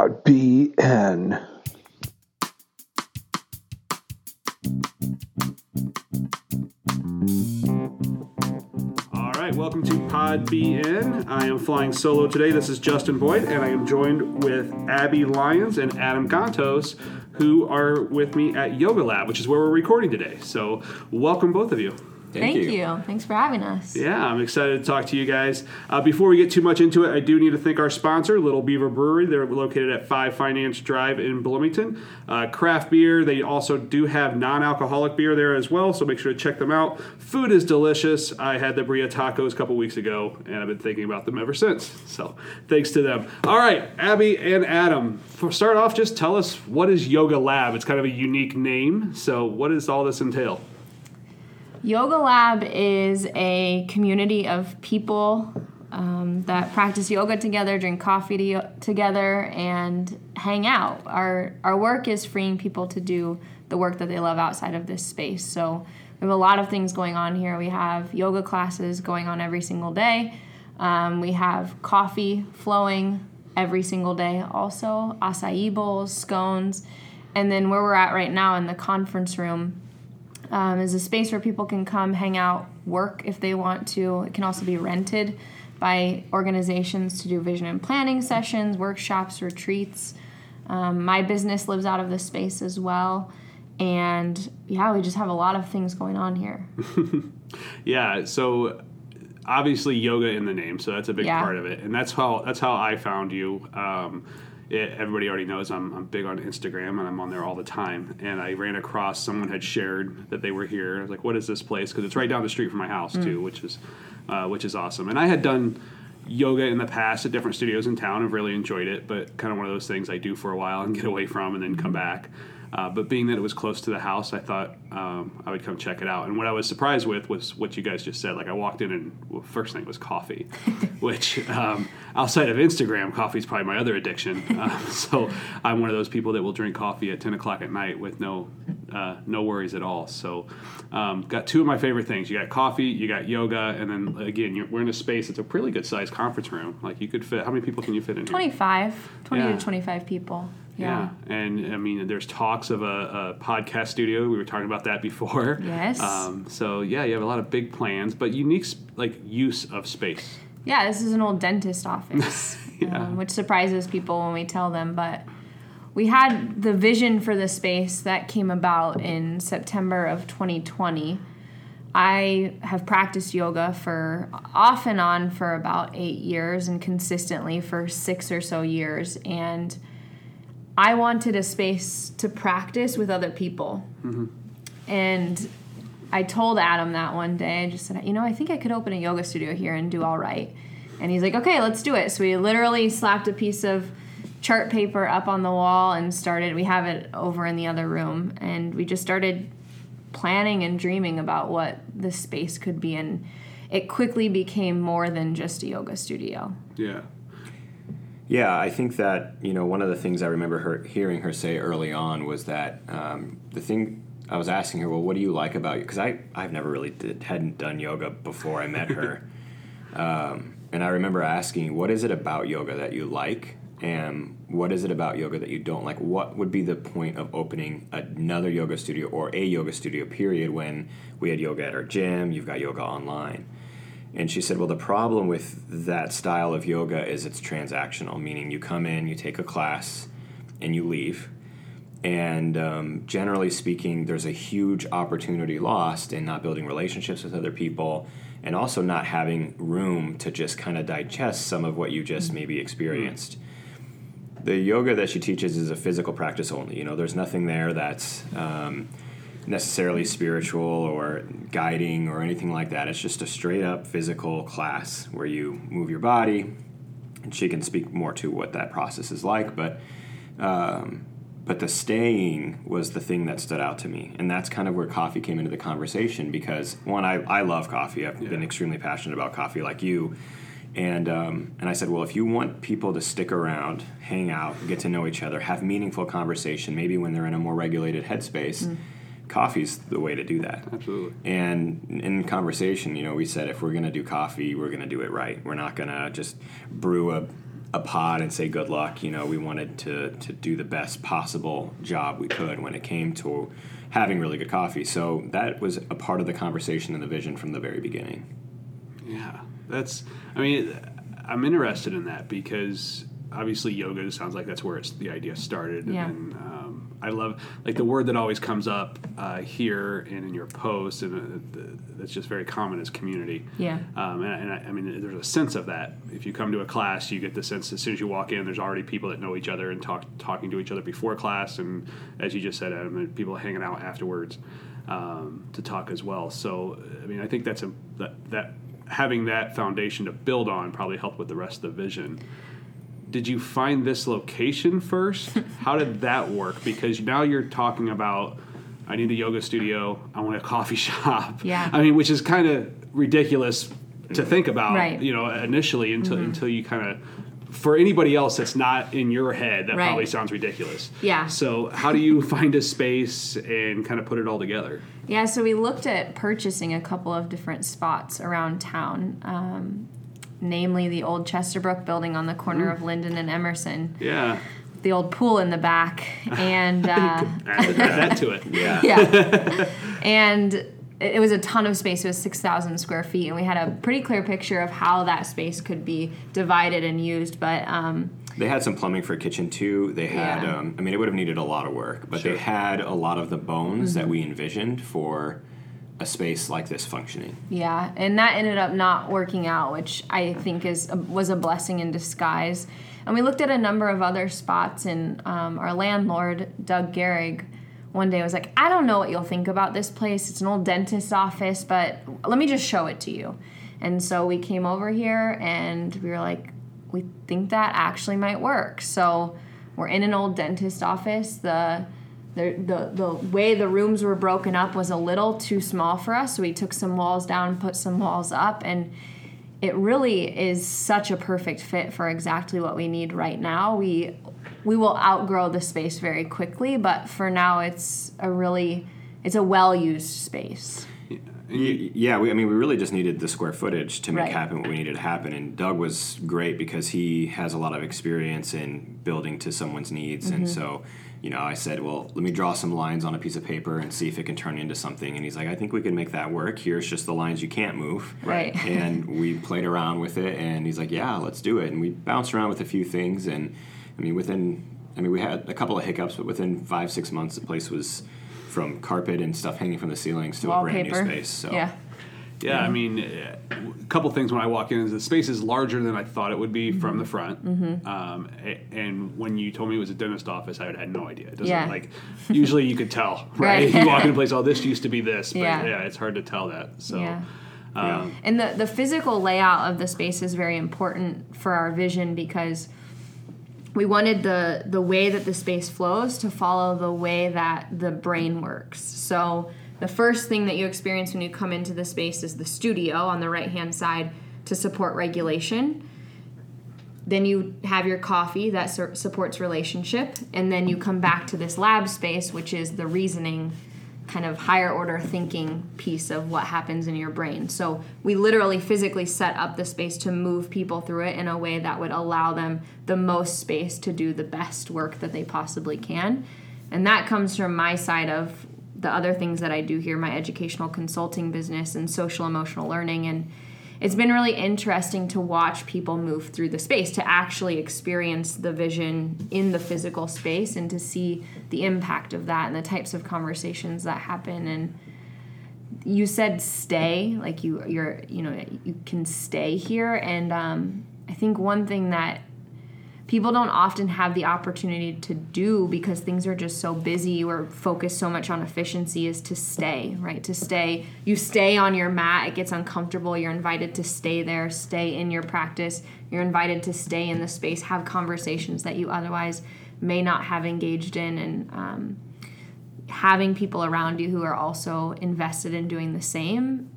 BN. All right, welcome to Pod BN. I am flying solo today. This is Justin Boyd, and I am joined with Abby Lyons and Adam Gantos, who are with me at Yoga Lab, which is where we're recording today. So, welcome both of you. Thank, Thank you. you. Thanks for having us. Yeah, I'm excited to talk to you guys. Uh, before we get too much into it, I do need to thank our sponsor, Little Beaver Brewery. They're located at 5 Finance Drive in Bloomington. Uh, craft beer, they also do have non alcoholic beer there as well, so make sure to check them out. Food is delicious. I had the birria tacos a couple weeks ago, and I've been thinking about them ever since. So thanks to them. All right, Abby and Adam, for start off, just tell us what is Yoga Lab? It's kind of a unique name, so what does all this entail? Yoga Lab is a community of people um, that practice yoga together, drink coffee to, together, and hang out. Our our work is freeing people to do the work that they love outside of this space. So we have a lot of things going on here. We have yoga classes going on every single day. Um, we have coffee flowing every single day. Also acai bowls, scones, and then where we're at right now in the conference room um, is a space where people can come hang out, work if they want to. It can also be rented by organizations to do vision and planning sessions, workshops, retreats. Um, my business lives out of this space as well. And yeah, we just have a lot of things going on here. Yeah, so obviously yoga in the name, so that's a big Yeah. part of it, and that's how that's how I found you. Um, it, everybody already knows I'm, I'm big on Instagram and I'm on there all the time. And I ran across someone had shared that they were here. I was like, "What is this place?" Because it's right down the street from my house too, which is uh, which is awesome. And I had done yoga in the past at different studios in town. I've really enjoyed it, but kind of one of those things I do for a while and get away from and then come back. Uh, but being that it was close to the house, I thought um, I would come check it out. And what I was surprised with was what you guys just said. Like I walked in and well, first thing was coffee, which um, outside of Instagram, coffee is probably my other addiction. Uh, so I'm one of those people that will drink coffee at 10 o'clock at night with no uh, no worries at all. So um, got two of my favorite things. You got coffee, you got yoga, and then again, you're, we're in a space. It's a really good sized conference room. Like you could fit. How many people can you fit in here? 25, 20 Yeah. to 25 people. Yeah. and I mean, there's talks of a, a podcast studio. We were talking about that before. Yes. Um, so yeah, you have a lot of big plans, but unique like use of space. Yeah, this is an old dentist office, Yeah. um, which surprises people when we tell them. But we had the vision for the space that came about in September of 2020. I have practiced yoga for off and on for about eight years and consistently for six or so years. And I wanted a space to practice with other people. Mm-hmm. And I told Adam that one day. I just said, you know, I think I could open a yoga studio here and do all right. And he's like, okay, let's do it. So we literally slapped a piece of chart paper up on the wall and started. We have it over in the other room. And we just started planning and dreaming about what the space could be. And it quickly became more than just a yoga studio. Yeah. Yeah, I think that you know one of the things I remember her hearing her say early on was that um, the thing I was asking her, well, what do you like about you? Because I I've never really did, hadn't done yoga before I met her, um, and I remember asking, what is it about yoga that you like, and what is it about yoga that you don't like? What would be the point of opening another yoga studio or a yoga studio? Period. When we had yoga at our gym, you've got yoga online. And she said, Well, the problem with that style of yoga is it's transactional, meaning you come in, you take a class, and you leave. And um, generally speaking, there's a huge opportunity lost in not building relationships with other people and also not having room to just kind of digest some of what you just maybe experienced. The yoga that she teaches is a physical practice only. You know, there's nothing there that's. Um, necessarily spiritual or guiding or anything like that. It's just a straight up physical class where you move your body. And she can speak more to what that process is like, but um, but the staying was the thing that stood out to me, and that's kind of where coffee came into the conversation because one, I, I love coffee. I've been extremely passionate about coffee, like you. And um, and I said, well, if you want people to stick around, hang out, get to know each other, have meaningful conversation, maybe when they're in a more regulated headspace, coffee's the way to do that. Absolutely. And in conversation, you know, we said if we're going to do coffee, we're going to do it right. We're not going to just brew a, a pod and say good luck. You know, we wanted to to do the best possible job we could when it came to having really good coffee. So that was a part of the conversation and the vision from the very beginning. Yeah, that's. I mean, I'm interested in that because obviously yoga sounds like that's where it's the idea started. Yeah. And um, I love like the word that always comes up uh, here and in your posts, and uh, that's just very common is community. Yeah. Um, and and I, I mean, there's a sense of that. If you come to a class, you get the sense as soon as you walk in, there's already people that know each other and talk talking to each other before class, and as you just said, Adam, people hanging out afterwards um, to talk as well. So, I mean, I think that's a that that having that foundation to build on probably helped with the rest of the vision. Did you find this location first? How did that work? Because now you're talking about I need a yoga studio, I want a coffee shop. Yeah. I mean, which is kind of ridiculous to think about, Right. Mm-hmm. you know, initially until until you kind of for anybody else that's not in your head, that Right. probably sounds ridiculous. Yeah. So, how do you find a space and kind of put it all together? Yeah, so we looked at purchasing a couple of different spots around town, um, namely the old Chesterbrook building on the corner of Linden and Emerson, Yeah. the old pool in the back, and uh, Add, add that to it. Yeah. yeah, and it it was a ton of space. It was six thousand square feet, and we had a pretty clear picture of how that space could be divided and used. But um, They had some plumbing for a kitchen too. They had, Yeah. um, I mean, it would have needed a lot of work, but Sure. they had a lot of the bones Mm-hmm. that we envisioned for a space like this functioning. Yeah, and that ended up not working out, which I think is was a blessing in disguise. And we looked at a number of other spots, and um, our landlord Doug Gehrig one day was like, "I don't know what you'll think about this place. It's an old dentist's office, but let me just show it to you." And so we came over here, and we were like, "We think that actually might work." So we're in an old dentist office. The the, the, the way the rooms were broken up was a little too small for us, so we took some walls down, put some walls up, and it really is such a perfect fit for exactly what we need right now. We we will outgrow the space very quickly, but for now it's a really it's a well used space. Yeah, we, I mean, we really just needed the square footage to make Right. happen what we needed to happen. And Doug was great because he has a lot of experience in building to someone's needs. And Mm-hmm. so, you know, I said, well, let me draw some lines on a piece of paper and see if it can turn into something. And he's like, I think we can make that work. Here's just the lines you can't move. Right. and we played around with it. And he's like, yeah, let's do it. And we bounced around with a few things. And I mean, within, I mean, we had a couple of hiccups, but within five, six months, the place was from carpet and stuff hanging from the ceilings to a brand new space. So Yeah. Yeah, I mean, uh, a couple things when I walk in is the space is larger than I thought it would be from the front. Um, and when you told me it was a dentist office, I had no idea. It doesn't Yeah. like usually you could tell, right? Right. you walk in a place, oh, this used to be this, but Yeah. yeah, it's hard to tell that. So. Yeah. Um, And the, the physical layout of the space is very important for our vision because we wanted the the way that the space flows to follow the way that the brain works. So the first thing that you experience when you come into the space is the studio on the right hand side to support regulation. Then you have your coffee that supports relationship, and then you come back to this lab space, which is the reasoning kind of higher order thinking piece of what happens in your brain. So we literally physically set up the space to move people through it in a way that would allow them the most space to do the best work that they possibly can. And that comes from my side of the other things that I do here, my educational consulting business and social emotional learning. And it's been really interesting to watch people move through the space to actually experience the vision in the physical space and to see the impact of that and the types of conversations that happen. And you said stay like you you're you know you can stay here. And um, i think one thing that people don't often have the opportunity to do because things are just so busy. We're focused so much on efficiency is to stay right? To stay. You stay on your mat. It gets uncomfortable. You're invited to stay there stay in your practice. You're invited to stay in the space have conversations that you otherwise may not have engaged in. And um, having people around you who are also invested in doing the same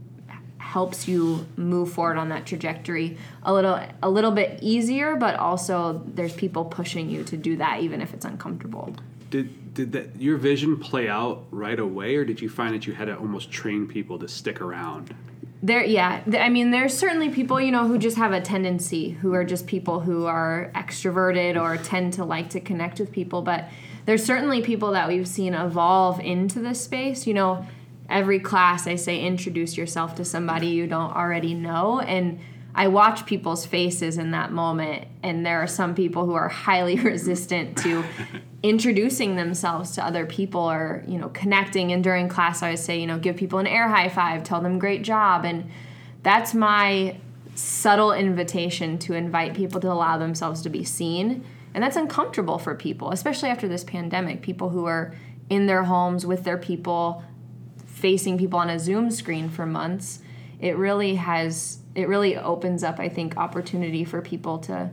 helps you move forward on that trajectory a little a little bit easier but also there's people pushing you to do that even if it's uncomfortable. Did did that your vision play out right away, or did you find that you had to almost train people to stick around? there yeah. I mean there's certainly people you know who just have a tendency who are just people who are extroverted or tend to like to connect with people but there's certainly people that we've seen evolve into this space. You know every class i say introduce yourself to somebody you don't already know. And i watch people's faces in that moment. And there are some people who are highly resistant to introducing themselves to other people or you know connecting. And during class i say you know give people an air high five tell them great job. And that's my subtle invitation to invite people to allow themselves to be seen. And that's uncomfortable for people especially after this pandemic. People who are in their homes with their people facing people on a zoom screen for months it really has it really opens up i think opportunity for people to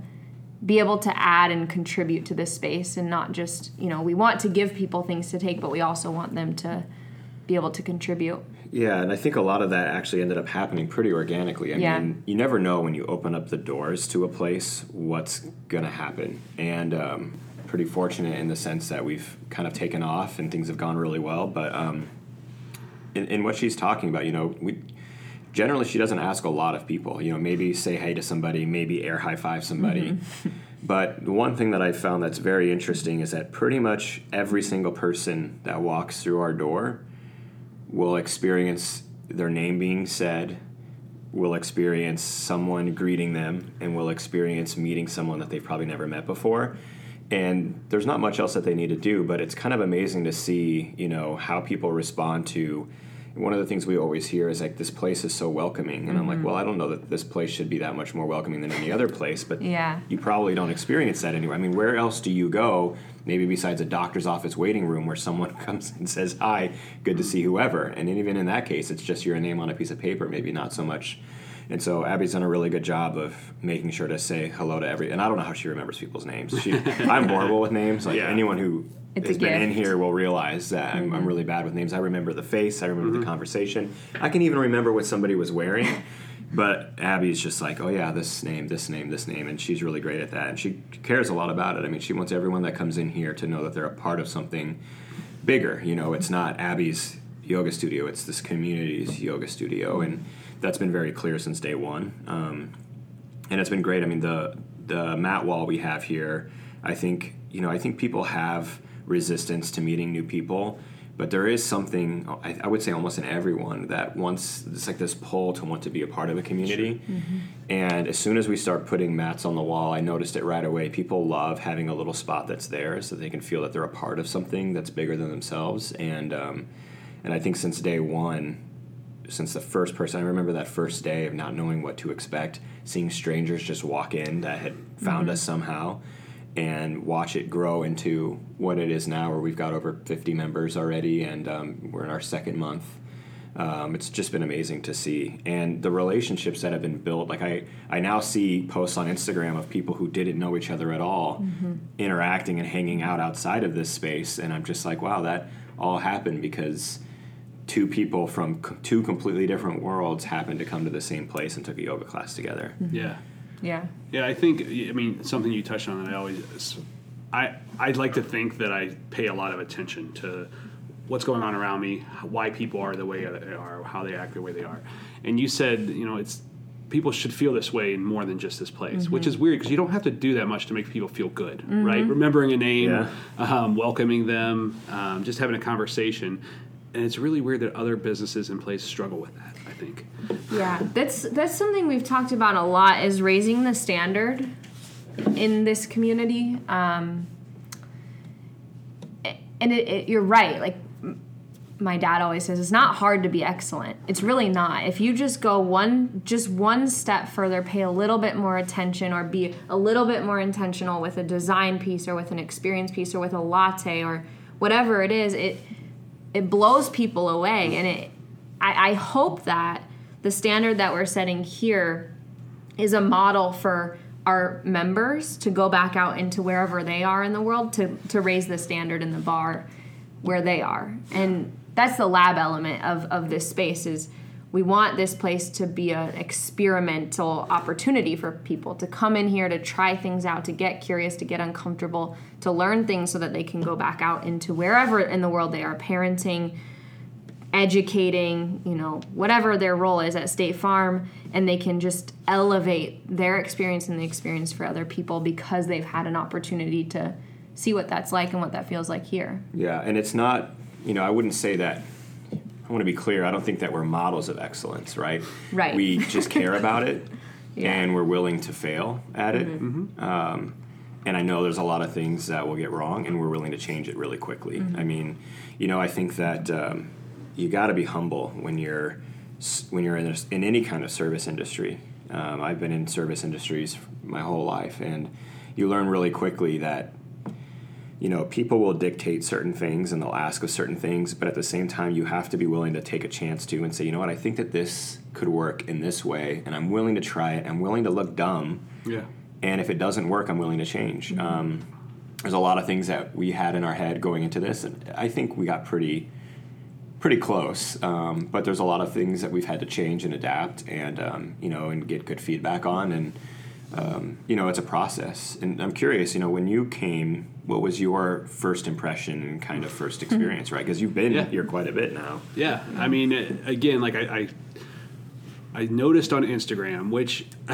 be able to add and contribute to this space and not just you know we want to give people things to take but we also want them to be able to contribute Yeah, and I think a lot of that actually ended up happening pretty organically. I Yeah. mean, you never know when you open up the doors to a place what's going to happen. And um, pretty fortunate in the sense that we've kind of taken off and things have gone really well. But um, in, in what she's talking about, you know, we generally she doesn't ask a lot of people. You know, maybe say hey to somebody, maybe air high five somebody. Mm-hmm. But one thing that I found that's very interesting is that pretty much every single person that walks through our door will experience their name being said, will experience someone greeting them, and will experience meeting someone that they've probably never met before. And there's not much else that they need to do, but it's kind of amazing to see, you know, how people respond to. One of the things we always hear is like this place is so welcoming, and I'm like, mm-hmm. well, I don't know that this place should be that much more welcoming than any other place, but Yeah. you probably don't experience that anywhere. I mean, where else do you go? Maybe besides a doctor's office waiting room where someone comes and says, "Hi, good to see mm-hmm. whoever." And even in that case, it's just your name on a piece of paper, maybe not so much. And so Abby's done a really good job of making sure to say hello to every. And I don't know how she remembers people's names. She, I'm horrible with names. Like Yeah. anyone who It's has been in here will realize that I'm, I'm really bad with names. I remember the face. I remember the conversation. I can even remember what somebody was wearing. But Abby's just like, oh yeah, this name, this name, this name, and she's really great at that, and she cares a lot about it. I mean, she wants everyone that comes in here to know that they're a part of something bigger. You know, it's not Abby's yoga studio; it's this community's yoga studio, and that's been very clear since day one. Um, and it's been great. I mean, the the mat wall we have here, I think you know, I think people have resistance to meeting new people, but there is something I, I would say almost in everyone that wants it's like this pull to want to be a part of a community. And as soon as we start putting mats on the wall, I noticed it right away. People love having a little spot that's there, so they can feel that they're a part of something that's bigger than themselves. And um, and I think since day one, since the first person, I remember that first day of not knowing what to expect, seeing strangers just walk in that had found us somehow, and watch it grow into what it is now, where we've got over 50 members already, and um, we're in our second month. Um, it's just been amazing to see, and the relationships that have been built. Like I, I now see posts on Instagram of people who didn't know each other at all, interacting and hanging out outside of this space, and I'm just like, wow, that all happened because two people from c- two completely different worlds happened to come to the same place and took a yoga class together. Yeah. Yeah Yeah, I think I mean something you touched on that I always I I'd like to think that I pay a lot of attention to what's going on around me, why people are the way they are, how they act the way they are. And you said, you know, it's people should feel this way in more than just this place, which is weird because you don't have to do that much to make people feel good, right? Remembering a name, Yeah. um, welcoming them, um, just having a conversation. And it's really weird that other businesses in place struggle with that. Think. Yeah, that's that's something we've talked about a lot is raising the standard in this community. Um, and it, it, you're right. Like my dad always says, it's not hard to be excellent. It's really not. If you just go one just one step further, pay a little bit more attention, or be a little bit more intentional with a design piece, or with an experience piece, or with a latte, or whatever it is, it it blows people away and it I, I hope that the standard that we're setting here is a model for our members to go back out into wherever they are in the world to, to raise the standard in the bar where they are. And that's the lab element of, of this space is we want this place to be an experimental opportunity for people to come in here to try things out to get curious to get uncomfortable to learn things so that they can go back out into wherever in the world they are parenting educating, you know, whatever their role is at State Farm, and they can just elevate their experience and the experience for other people because they've had an opportunity to see what that's like and what that feels like here. Yeah, and it's not, you know, I wouldn't say that. I want to be clear. I don't think that we're models of excellence, right? Right. We just care about it, Yeah. and we're willing to fail at it. Mm-hmm. Um, and I know there's a lot of things that will get wrong, and we're willing to change it really quickly. Mm-hmm. I mean, you know, I think that um, you got to be humble when you're when you're in, this, in any kind of service industry. Um, I've been in service industries my whole life, and you learn really quickly that you know, people will dictate certain things and they'll ask of certain things, but at the same time, you have to be willing to take a chance to and say, you know what, I think that this could work in this way, and I'm willing to try it. I'm willing to look dumb, Yeah. and if it doesn't work, I'm willing to change. Um, there's a lot of things that we had in our head going into this, and I think we got pretty, pretty close. Um, but there's a lot of things that we've had to change and adapt, and um, you know, and get good feedback on, and um, you know, it's a process. And I'm curious, you know, when you came, what was your first impression and kind of first experience, right? Because you've been Yeah. here quite a bit now. Yeah, I mean, again, like I, I, I noticed on Instagram, which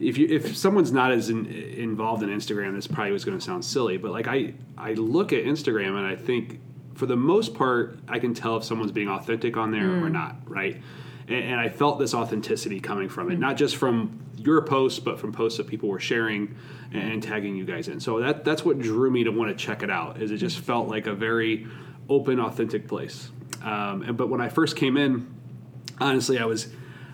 if you if someone's not as in, involved in Instagram, this probably was going to sound silly, but like I I look at Instagram and I think for the most part I can tell if someone's being authentic on there or not, right? And, and I felt this authenticity coming from it, not just from your posts, but from posts that people were sharing and, and tagging you guys in. So that that's what drew me to want to check it out. Is it just felt like a very open, authentic place. Um, and, but when I first came in, honestly, I was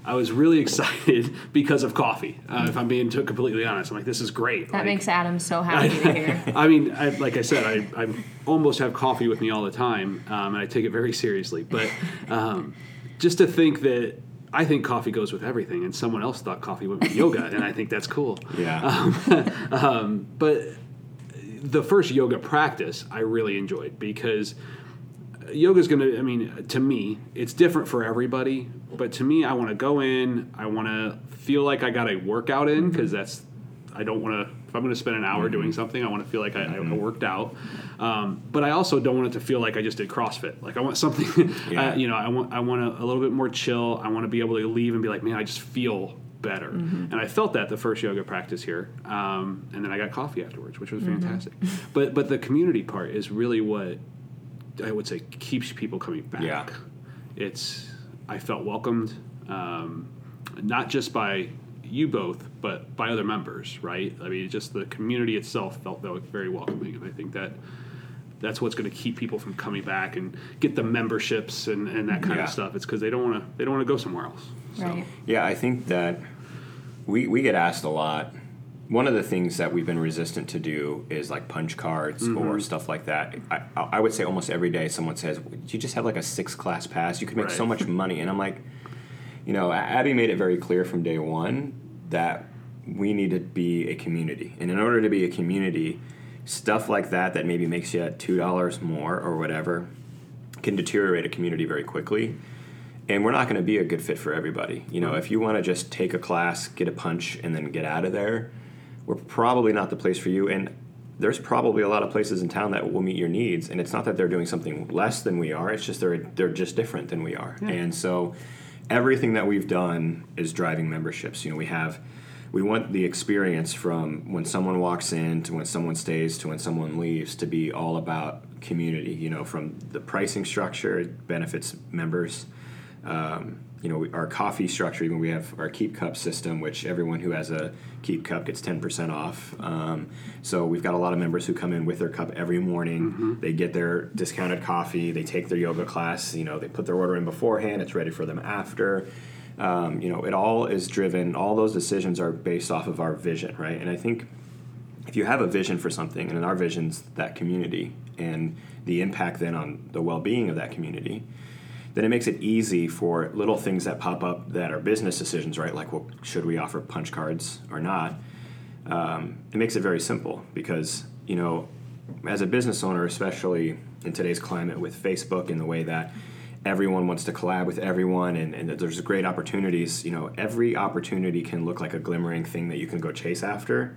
I was really excited because of coffee. Uh, if I'm being t- completely honest, I'm like, this is great. That Like, makes Adam so happy to hear. I mean, I, like I said, I, I almost have coffee with me all the time, um, and I take it very seriously. But um, just to think that I think coffee goes with everything, and someone else thought coffee went with yoga, and I think that's cool. Yeah. Um, but the first yoga practice I really enjoyed because yoga is going to, I mean, to me, it's different for everybody. But to me, I want to go in, I want to feel like I got a workout in because that's, I don't want to, if I'm going to spend an hour doing something, I want to feel like I, I worked out. Um, but I also don't want it to feel like I just did CrossFit. Like I want something, Yeah. uh, you know, I want, I want a, a little bit more chill. I want to be able to leave and be like, man, I just feel better. And I felt that the first yoga practice here. Um, and then I got coffee afterwards, which was fantastic. But, but the community part is really what I would say keeps people coming back. Yeah. It's I felt welcomed, um, not just by you both, but by other members. Right? I mean, just the community itself felt very, very welcoming, and I think that that's what's going to keep people from coming back and get the memberships and, and that kind Yeah. of stuff. It's because they don't want to they don't want to go somewhere else. So, Right. Yeah, I think that we we get asked a lot. One of the things that we've been resistant to do is like punch cards mm-hmm. or stuff like that. I, I would say almost every day someone says, "You just have like a six class pass. You could make so much money." And I'm like, you know, Abby made it very clear from day one that we need to be a community, and in order to be a community, stuff like that that maybe makes you two dollars more or whatever can deteriorate a community very quickly and we're not going to be a good fit for everybody. You know, if you want to just take a class, get a punch, and then get out of there, we're probably not the place for you. And there's probably a lot of places in town that will meet your needs. And it's not that they're doing something less than we are; it's just they're they're just different than we are. And so, everything that we've done is driving memberships. You know, we have. We want the experience from when someone walks in to when someone stays to when someone leaves to be all about community. You know, from the pricing structure, it benefits members um, you know, our coffee structure, even we have our Keep Cup system, which everyone who has a Keep Cup gets 10% off. Um, so we've got a lot of members who come in with their cup every morning. They get their discounted coffee, they take their yoga class, you know, they put their order in beforehand, it's ready for them after. Um, you know, it all is driven, all those decisions are based off of our vision, right? And I think if you have a vision for something, and in our vision's that community and the impact then on the well being of that community, then it makes it easy for little things that pop up that are business decisions, right? Like, well, should we offer punch cards or not? Um, it makes it very simple because, you know, as a business owner, especially in today's climate with Facebook and the way that everyone wants to collab with everyone and, and that there's great opportunities, you know, every opportunity can look like a glimmering thing that you can go chase after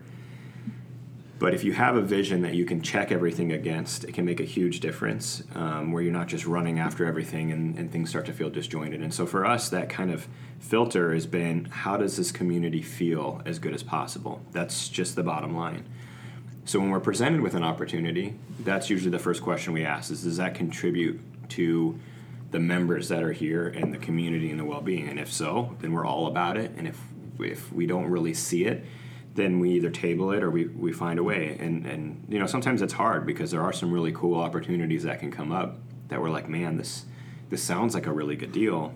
But if you have a vision that you can check everything against, it can make a huge difference um, where you're not just running after everything and, and things start to feel disjointed. And so for us, that kind of filter has been how does this community feel as good as possible? That's just the bottom line. So when we're presented with an opportunity, that's usually the first question we ask is does that contribute to the members that are here and the community and the well-being? And if so, then we're all about it. And if if we don't really see it, then we either table it or we, we find a way. And, and you know, sometimes it's hard because there are some really cool opportunities that can come up that we're like, man, this this sounds like a really good deal.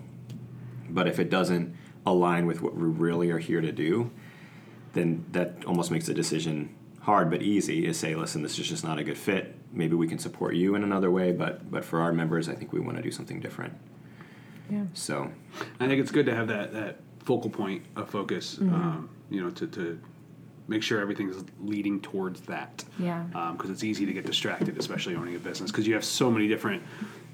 But if it doesn't align with what we really are here to do, then that almost makes the decision hard but easy is say, listen, this is just not a good fit. Maybe we can support you in another way, but but for our members, I think we want to do something different. Yeah. So I think it's good to have that, that focal point of focus, um, you know, to, to make sure everything's leading towards that. Yeah. Um, because it's easy to get distracted, especially owning a business, because you have so many different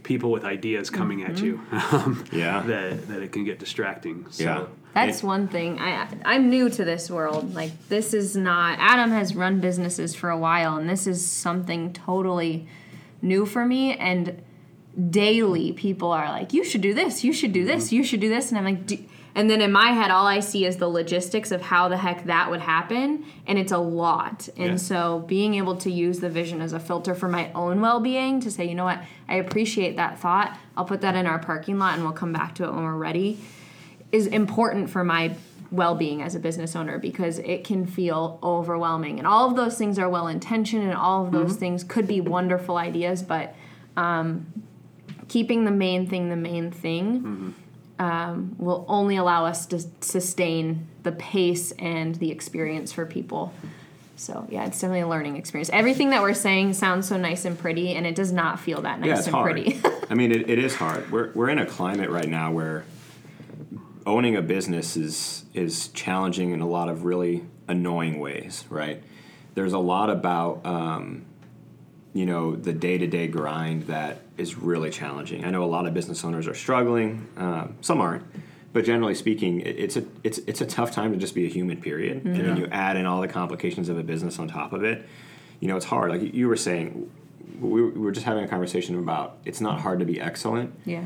people with ideas coming at you mm-hmm. um, Yeah. that, that it can get distracting. So, yeah. That's And- one thing. I I'm new to this world. Like this is not Adam has run businesses for a while and this is something totally new for me and daily people are like you should do this, you should do this, mm-hmm. you should do this and I'm like "Do-" and then in my head all I see is the logistics of how the heck that would happen and it's a lot. And Yeah. so being able to use the vision as a filter for my own well-being to say, you know what? I appreciate that thought. I'll put that in our parking lot and we'll come back to it when we're ready is important for my well-being as a business owner because it can feel overwhelming and all of those things are well intentioned and all of those things could be wonderful ideas but um, keeping the main thing the main thing um, will only allow us to sustain the pace and the experience for people so yeah it's definitely a learning experience everything that we're saying sounds so nice and pretty and it does not feel that nice yeah, it's and hard. pretty I mean, it, it is hard. We're, we're in a climate right now where owning a business is is challenging in a lot of really annoying ways. Right? There's a lot about um, you know the day to day grind that is really challenging. I know a lot of business owners are struggling. Um, some aren't. But generally speaking, it- it's a it's it's a tough time to just be a human. Period. And then you add in all the complications of a business on top of it. You know, it's hard. Like you were saying, we were, just having a conversation about it's not hard to be excellent. yeah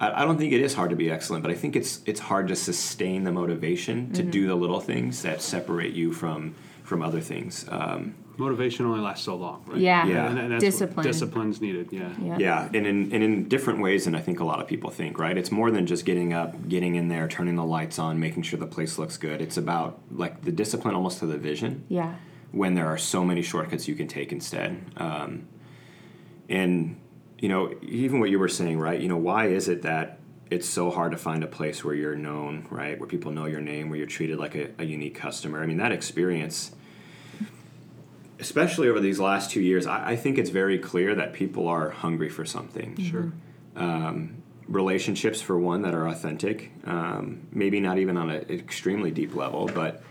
I, I don't think it is hard to be excellent, but I think it's it's hard to sustain the motivation to do the little things that separate you from from other things. Um, motivation only lasts so long, right? Yeah. Yeah. And, and that's Discipline. Discipline's needed, yeah. yeah yeah, and in and in different ways than I think a lot of people think. Right? It's more than just getting up, getting in there, turning the lights on, making sure the place looks good. It's about like the discipline almost to the vision. yeah when there are so many shortcuts you can take instead. Um, and you know, even what you were saying, right? You know, why is it that it's so hard to find a place where you're known, right? Where people know your name, where you're treated like a, a unique customer. I mean, that experience, especially over these last two years, I, I think it's very clear that people are hungry for something. Sure. relationships for one that are authentic um, maybe not even on an extremely deep level but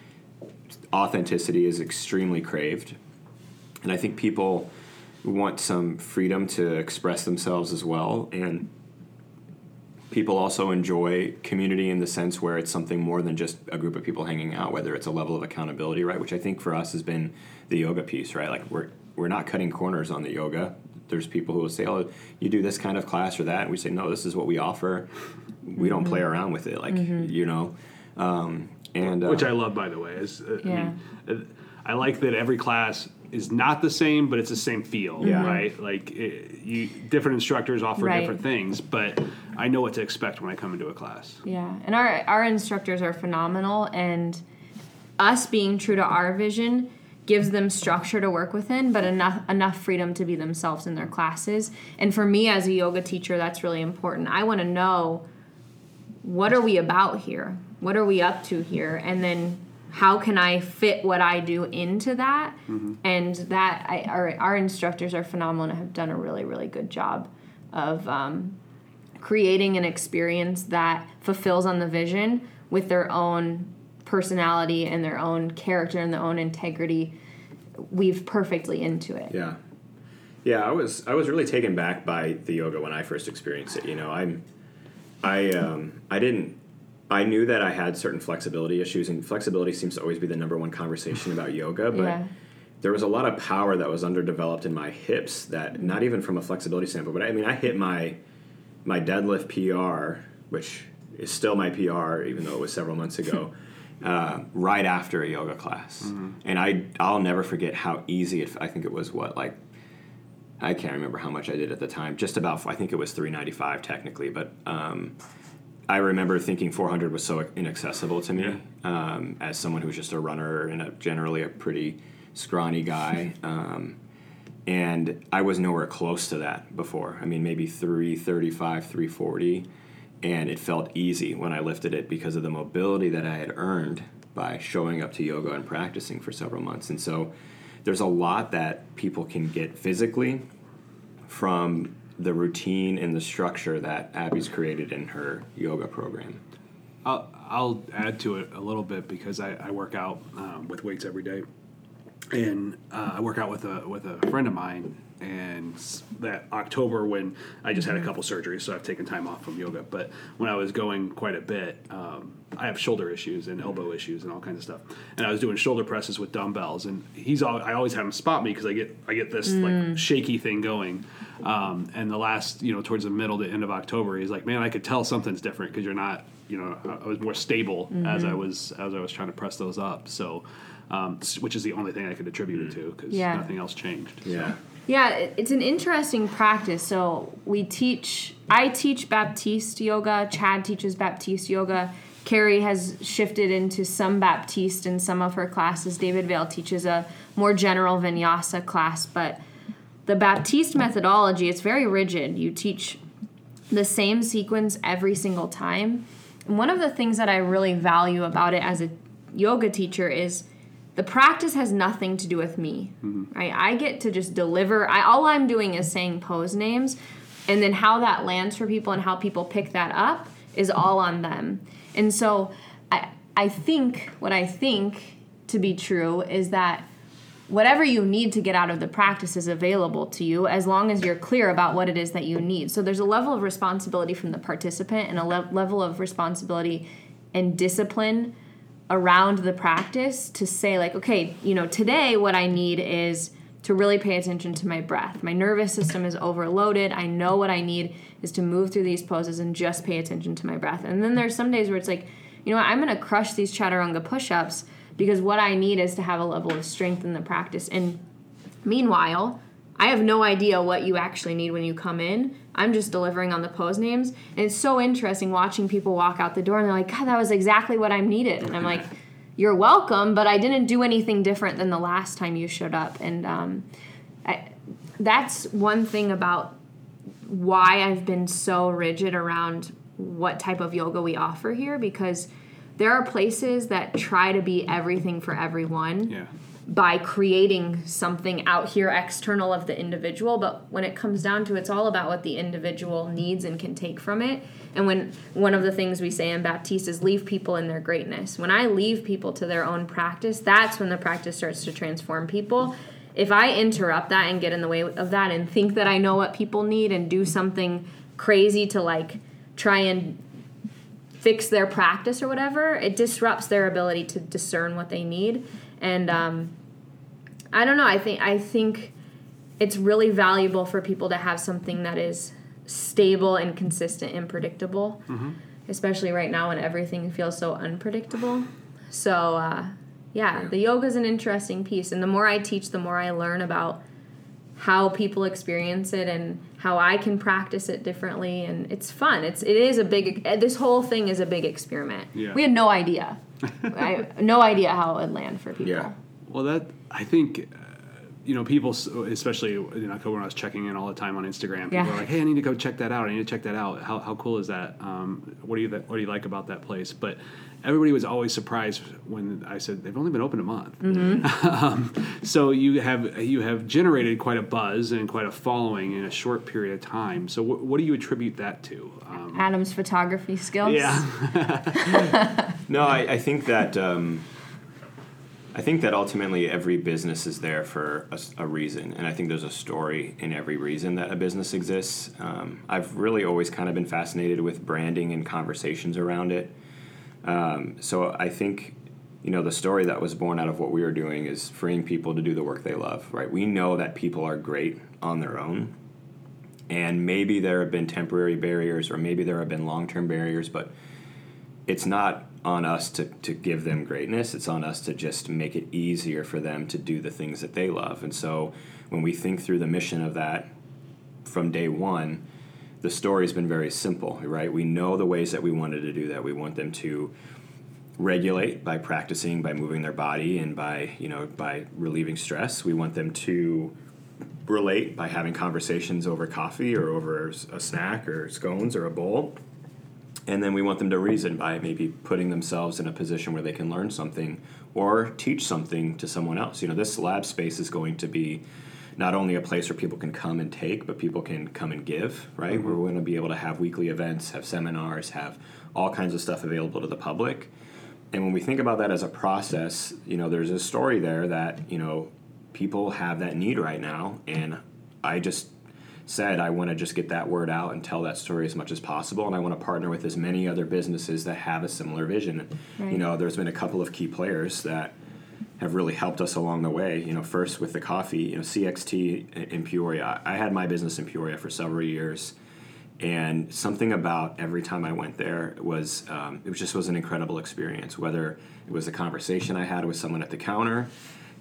authenticity is extremely craved. And i think people want some freedom to express themselves as well. And people also enjoy community in the sense where it's something more than just a group of people hanging out whether it's a level of accountability right? Which i think for us has been the yoga piece right? Like we're we're not cutting corners on the yoga. There's people who will say oh you do this kind of class or that and we say no this is what we offer. We don't play around with it like you know? Um, and uh, Which I love, by the way. Is uh, I, Yeah. mean, uh, I like that every class is not the same, but it's the same feel, Yeah. Mm-hmm. right? Like it, you, different instructors offer Right. different things, but I know what to expect when I come into a class. Yeah, and our our instructors are phenomenal, and us being true to our vision gives them structure to work within, but enough enough freedom to be themselves in their classes. And for me as a yoga teacher, that's really important. I want to know what are we about here? What are we up to here? And then how can I fit what I do into that? And that I, our our instructors are phenomenal and have done a really really good job of um, creating an experience that fulfills on the vision with their own personality and their own character and their own integrity weave perfectly into it. Yeah, yeah. I was I was really taken back by the yoga when I first experienced it. You know, I'm I um, I didn't I knew that I had certain flexibility issues, and flexibility seems to always be the number one conversation about yoga. But Yeah. there was a lot of power that was underdeveloped in my hips that not even from a flexibility standpoint, but I mean I hit my my deadlift PR, which is still my PR, even though it was several months ago, uh, right after a yoga class, and I I'll never forget how easy it. I think it was what like I can't remember how much I did at the time. Just about I think it was three ninety five technically, but um, I remember thinking four hundred was so inaccessible to me um, as someone who's just a runner and a, generally a pretty scrawny guy. Um, and I was nowhere close to that before. I mean, maybe 335, 340, and it felt easy when I lifted it because of the mobility that I had earned by showing up to yoga and practicing for several months. And so there's a lot that people can get physically from the routine and the structure that Abby's created in her yoga program. I'll, I'll add to it a little bit because I, I work out um, with weights every day, and uh, I work out with a with a friend of mine. And that October, when I just had a couple surgeries, so I've taken time off from yoga. But when I was going quite a bit, um, I have shoulder issues and elbow issues and all kinds of stuff. And I was doing shoulder presses with dumbbells, and he's all, I always have him spot me because I get I get this like shaky thing going. Um, and the last, you know, towards the middle to end of October, he's like, "Man, I could tell something's different because you're not, you know, I- I was more stable as I was as I was trying to press those up." So, um, which is the only thing I could attribute it to because Yeah. nothing else changed. Yeah. Yeah, it's an interesting practice. So we teach, I teach Baptiste yoga. Chad teaches Baptiste yoga. Carrie has shifted into some Baptiste in some of her classes. David Vale teaches a more general vinyasa class, but the Baptiste methodology it's very rigid. You teach the same sequence every single time. And one of the things that I really value about it as a yoga teacher is the practice has nothing to do with me. Mm-hmm. Right? I get to just deliver. I, all I'm doing is saying pose names, and then how that lands for people and how people pick that up is all on them. And so, I I think what I think to be true is that whatever you need to get out of the practice is available to you as long as you're clear about what it is that you need. So there's a level of responsibility from the participant and a le- level of responsibility and discipline around the practice to say like okay, you know, today what I need is to really pay attention to my breath. My nervous system is overloaded. I know what I need is to move through these poses and just pay attention to my breath. And then there's some days where it's like, you know what, I'm going to crush these chaturanga push-ups because what I need is to have a level of strength in the practice. And meanwhile, I have no idea what you actually need when you come in. I'm just delivering on the pose names. And it's so interesting watching people walk out the door and they're like, God, that was exactly what I needed. And I'm like, You're welcome, but I didn't do anything different than the last time you showed up. And um, I, that's one thing about why I've been so rigid around what type of yoga we offer here because there are places that try to be everything for everyone Yeah. By creating something out here external of the individual but when it comes down to it, it's all about what the individual needs and can take from it. And when one of the things we say in baptiste is leave people in their greatness. When i leave people to their own practice that's when the practice starts to transform people. If i interrupt that and get in the way of that and think that i know what people need and do something crazy to like try and fix their practice or whatever, it disrupts their ability to discern what they need. And um, I don't know. I think I think it's really valuable for people to have something that is stable and consistent and predictable, especially right now when everything feels so unpredictable. So uh, yeah, Yeah. the yoga is an interesting piece, and the more I teach, the more I learn about how people experience it and how I can practice it differently and it's fun. It's it is a big this whole thing is a big experiment. Yeah. We had no idea. I no idea how it would land for people. Yeah. Well, that I think, uh, you know, people, especially in October when I was checking in all the time on Instagram, people Yeah. are like, "Hey, I need to go check that out. I need to check that out. How, how cool is that? Um, what do you th- what do you like about that place?" But everybody was always surprised when I said they've only been open a month. um, so you have you have generated quite a buzz and quite a following in a short period of time. So wh- what do you attribute that to? Um, Adam's photography skills. yeah, No, I, I think that um, I think that ultimately every business is there for a reason, and I think there's a story in every reason that a business exists. Um, I've really always kind of been fascinated with branding and conversations around it. Um, so I think you know, the story that was born out of what we were doing is freeing people to do the work they love, right? We know that people are great on their own. And maybe there have been temporary barriers or maybe there have been long term barriers, but it's not on us to, to give them greatness. It's on us to just make it easier for them to do the things that they love. And so when we think through the mission of that from day one, the story's been very simple, right? We know the ways that we wanted to do that. We want them to regulate by practicing, by moving their body, and by you know by relieving stress. We want them to relate by having conversations over coffee or over a snack or scones or a bowl. And then we want them to reason by maybe putting themselves in a position where they can learn something or teach something to someone else. You know, this lab space is going to be not only a place where people can come and take, but people can come and give, right? Mm-hmm. We're going to be able to have weekly events, have seminars, have all kinds of stuff available to the public. And when we think about that as a process, you know, there's a story there that, you know, people have that need right now. And I just said I want to just get that word out and tell that story as much as possible. And I want to partner with as many other businesses that have a similar vision. Right. You know, there's been a couple of key players that have really helped us along the way. You know, first with the coffee, you know, CXT in Peoria. I had my business in Peoria for several years, and something about every time I went there was um, it just was an incredible experience. Whether it was a conversation I had with someone at the counter,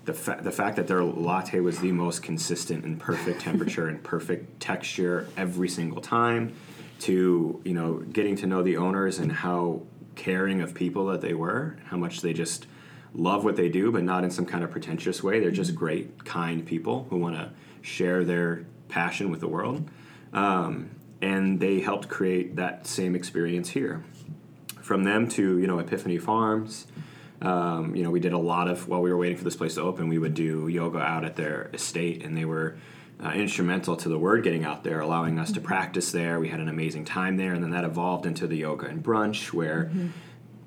the fa- the fact that their latte was the most consistent and perfect temperature and perfect texture every single time, to you know getting to know the owners and how caring of people that they were, how much they just love what they do, but not in some kind of pretentious way. They're just great, kind people who want to share their passion with the world. Um, and they helped create that same experience here. From them to you know Epiphany Farms, um, you know we did a lot of while we were waiting for this place to open. We would do yoga out at their estate, and they were uh, instrumental to the word getting out there, allowing us to practice there. We had an amazing time there, and then that evolved into the yoga and brunch where. Mm-hmm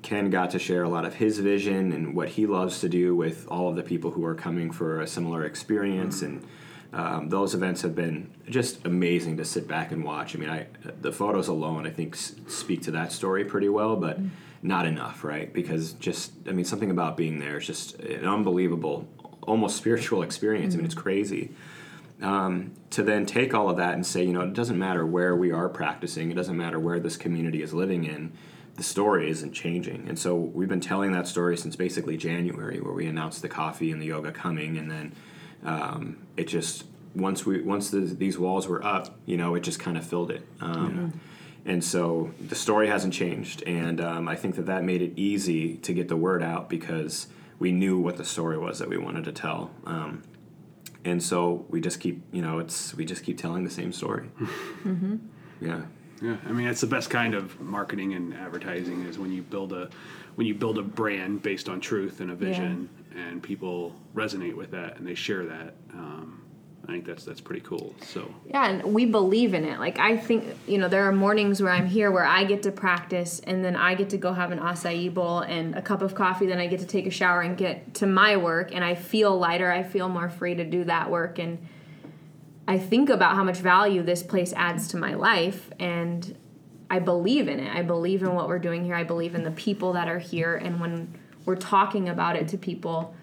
Ken got to share a lot of his vision and what he loves to do with all of the people who are coming for a similar experience. And um, those events have been just amazing to sit back and watch. I mean, I the photos alone, I think, speak to that story pretty well, but not enough, right? Because just, I mean, something about being there is just an unbelievable, almost spiritual experience. Mm-hmm. I mean, it's crazy. Um, to then take all of that and say, you know, it doesn't matter where we are practicing, it doesn't matter where this community is living in the story isn't changing. And so we've been telling that story since basically January, where we announced the coffee and the yoga coming, and then um, it just once we once the, these walls were up, you know, it just kind of filled it. Um, yeah. And so the story hasn't changed, and um, I think that that made it easy to get the word out because we knew what the story was that we wanted to tell. Um, and so we just keep, you know, it's we just keep telling the same story. Mm-hmm. Yeah. Yeah, I mean it's the best kind of marketing and advertising is when you build a when you build a brand based on truth and a vision, yeah. and people resonate with that and they share that. Um, I think that's that's pretty cool. So yeah, and we believe in it. Like I think you know there are mornings where I'm here where I get to practice, and then I get to go have an acai bowl and a cup of coffee. Then I get to take a shower and get to my work, and I feel lighter. I feel more free to do that work and I think about how much value this place adds to my life and I believe in it. I believe in what we're doing here. I believe in the people that are here and when we're talking about it to people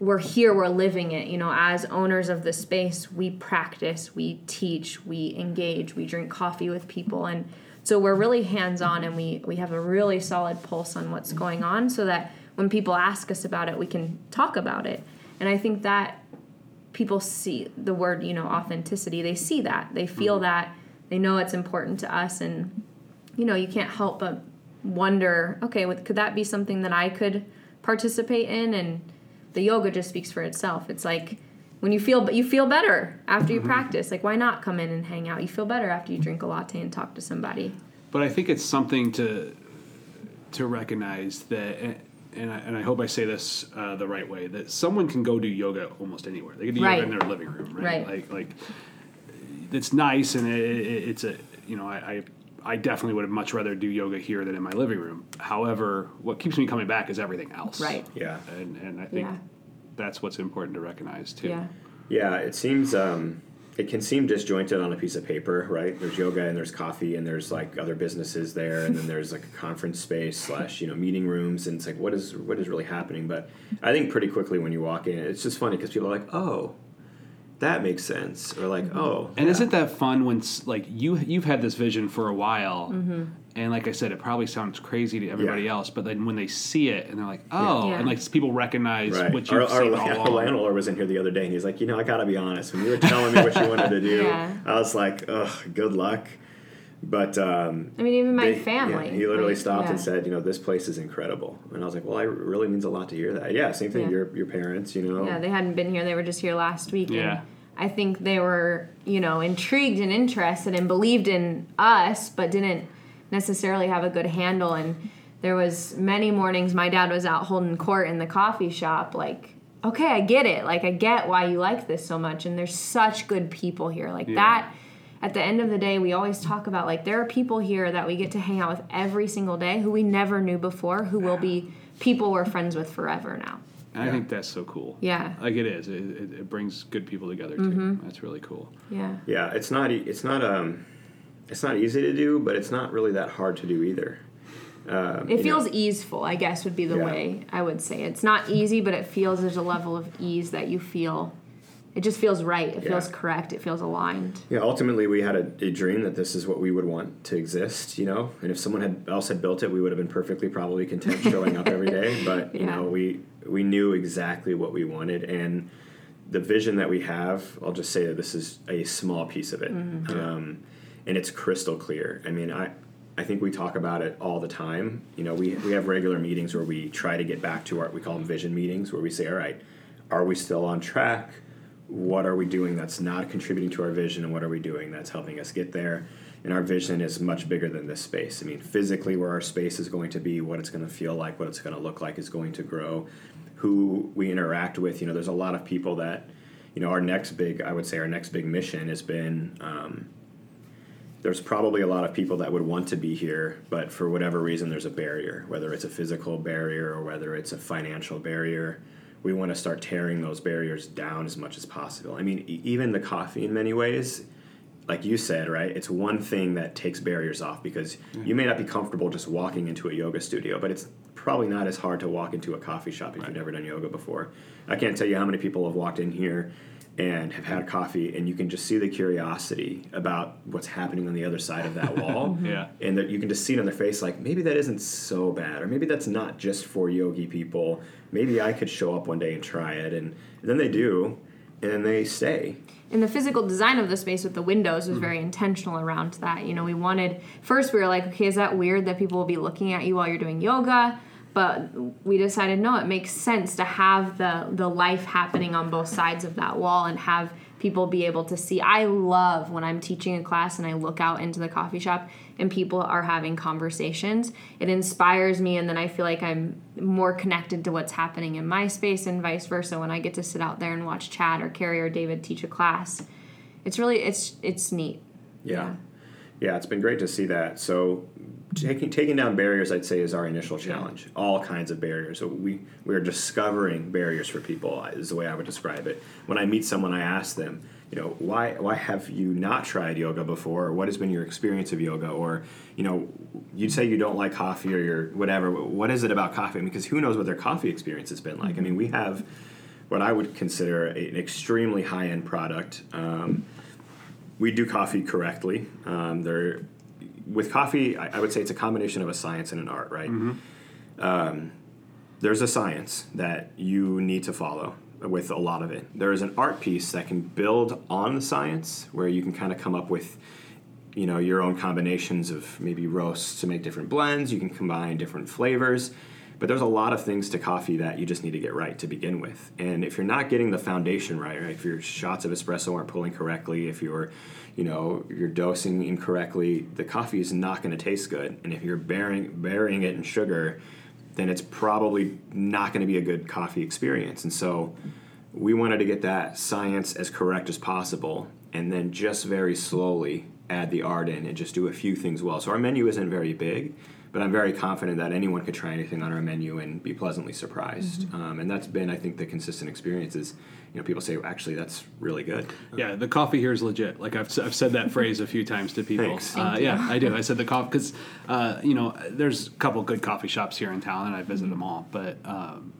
we're here, we're living it. You know, as owners of the space, we practice, we teach, we engage, we drink coffee with people and so we're really hands-on and we we have a really solid pulse on what's going on so that when people ask us about it, we can talk about it. And I think that people see the word you know authenticity they see that they feel mm-hmm. that they know it's important to us and you know you can't help but wonder okay could that be something that i could participate in? And the yoga just speaks for itself. It's like when you feel but you feel better after you mm-hmm. practice. Like why not come in and hang out? You feel better after you drink a latte and talk to somebody. But i think it's something to to recognize that and I, and I hope I say this uh, the right way that someone can go do yoga almost anywhere. They can do right. yoga in their living room, right? right. Like like it's nice and it, it, it's a you know I, I I definitely would have much rather do yoga here than in my living room. However, what keeps me coming back is everything else. Right. Yeah. And and I think yeah. that's what's important to recognize too. Yeah. Yeah. It seems. Um, it can seem disjointed on a piece of paper, right? There's yoga and there's coffee and there's like other businesses there, and then there's like a conference space slash you know meeting rooms, and it's like what is what is really happening? But I think pretty quickly when you walk in, it's just funny because people are like, oh, that makes sense, or like, mm-hmm. oh, And yeah. isn't that fun when like you you've had this vision for a while, mm-hmm. And like I said, it probably sounds crazy to everybody Yeah. else, but then when they see it and they're like, oh, Yeah. and like people recognize Right. what you've our, seen all our along. landlord was in here the other day, and he's like, you know, I gotta be honest. When you were telling me what you wanted to do, Yeah. I was like, ugh, good luck. But um, I mean, even my they- yeah, family. he literally like, stopped and said, you know, this place is incredible. And I was like, well, it really means a lot to hear that. Yeah, same thing. Yeah. Your your parents, you know. Yeah, they hadn't been here. They were just here last week. Yeah. And I think they were, you know, intrigued and interested and believed in us, but didn't necessarily have a good handle. And there was many mornings my dad was out holding court in the coffee shop, like, okay, I get it. Like, I get why you like this so much. And there's such good people here. Like Yeah. that. At the end of the day, we always talk about like there are people here that we get to hang out with every single day who we never knew before, who will be people we're friends with forever now. And I think that's so cool. Yeah. like it is. It, it, it brings good people together too. Mm-hmm. That's really cool. Yeah. Yeah, it's not e- it's not um it's not easy to do, but it's not really that hard to do either. Um, It you know, feels easeful, I guess would be the Yeah. way I would say. It's not easy, but it feels there's a level of ease that you feel. It just feels right. It feels correct. It feels aligned. Yeah, ultimately, we had a, a dream that this is what we would want to exist, you know. And if someone had else had built it, we would have been perfectly probably content showing up every day. But you Yeah. know, we we knew exactly what we wanted, and the vision that we have. I'll just say that this is a small piece of it, um, and it's crystal clear. I mean, I. I think we talk about it all the time. You know, we, we have regular meetings where we try to get back to our, we call them vision meetings, where we say, all right, are we still on track? what are we doing that's not contributing to our vision and what are we doing that's helping us get there and our vision is much bigger than this space i mean physically where our space is going to be what it's going to feel like what it's going to look like is going to grow who we interact with you know there's a lot of people that you know our next big i would say our next big mission has been um, there's probably a lot of people that would want to be here, but for whatever reason, there's a barrier, whether it's a physical barrier or whether it's a financial barrier. We want to start tearing those barriers down as much as possible. I mean, e- even the coffee, in many ways, like you said, right? It's one thing that takes barriers off because you may not be comfortable just walking into a yoga studio, but it's probably not as hard to walk into a coffee shop if you've never done yoga before. I can't tell you how many people have walked in here and have had coffee, and you can just see the curiosity about what's happening on the other side of that wall. Yeah. And that you can just see it on their face, like maybe that isn't so bad, or maybe that's not just for yogi people. Maybe I could show up one day and try it, and, and then they do, and then they stay. And the physical design of the space with the windows was very intentional around that. You know, we wanted first we were like, okay, is that weird that people will be looking at you while you're doing yoga? But we decided no, it makes sense to have the the life happening on both sides of that wall and have people be able to see. I love when I'm teaching a class and I look out into the coffee shop and people are having conversations. It inspires me and then I feel like I'm more connected to what's happening in my space and vice versa when I get to sit out there and watch Chad or Carrie or David teach a class. It's really it's it's neat. Yeah. Yeah, it's been great to see that. So taking taking down barriers I'd say is our initial challenge. All kinds of barriers. So we we are discovering barriers for people is the way I would describe it. When I meet someone I ask them, you know, why why have you not tried yoga before? Or what has been your experience of yoga? Or, you know, you'd say you don't like coffee or you're whatever. What is it about coffee? Because who knows what their coffee experience has been like? I mean, we have what I would consider an extremely high end product. Um, we do coffee correctly. Um, there, with coffee, I, I would say it's a combination of a science and an art, right? Um, there's a science that you need to follow with a lot of it. There is an art piece that can build on the science, where you can kind of come up with, you know, your own combinations of maybe roasts to make different blends. You can combine different flavors. But there's a lot of things to coffee that you just need to get right to begin with. And if you're not getting the foundation right, right if your shots of espresso aren't pulling correctly, if you're, you know, you're dosing incorrectly, the coffee is not going to taste good. And if you're burying burying it in sugar, then it's probably not going to be a good coffee experience. And so we wanted to get that science as correct as possible and then just very slowly add the art in and just do a few things well. So our menu isn't very big, but I'm very confident that anyone could try anything on our menu and be pleasantly surprised. Um, and that's been, I think, the consistent experience is, you know, people say, actually, that's really good. Yeah, the coffee here is legit. Like I've, s- I've said that phrase a few times to people. Thanks. Uh, Thank you. yeah, I do. I said the coffee because uh, you know there's a couple good coffee shops here in town, and I visit them all. But um,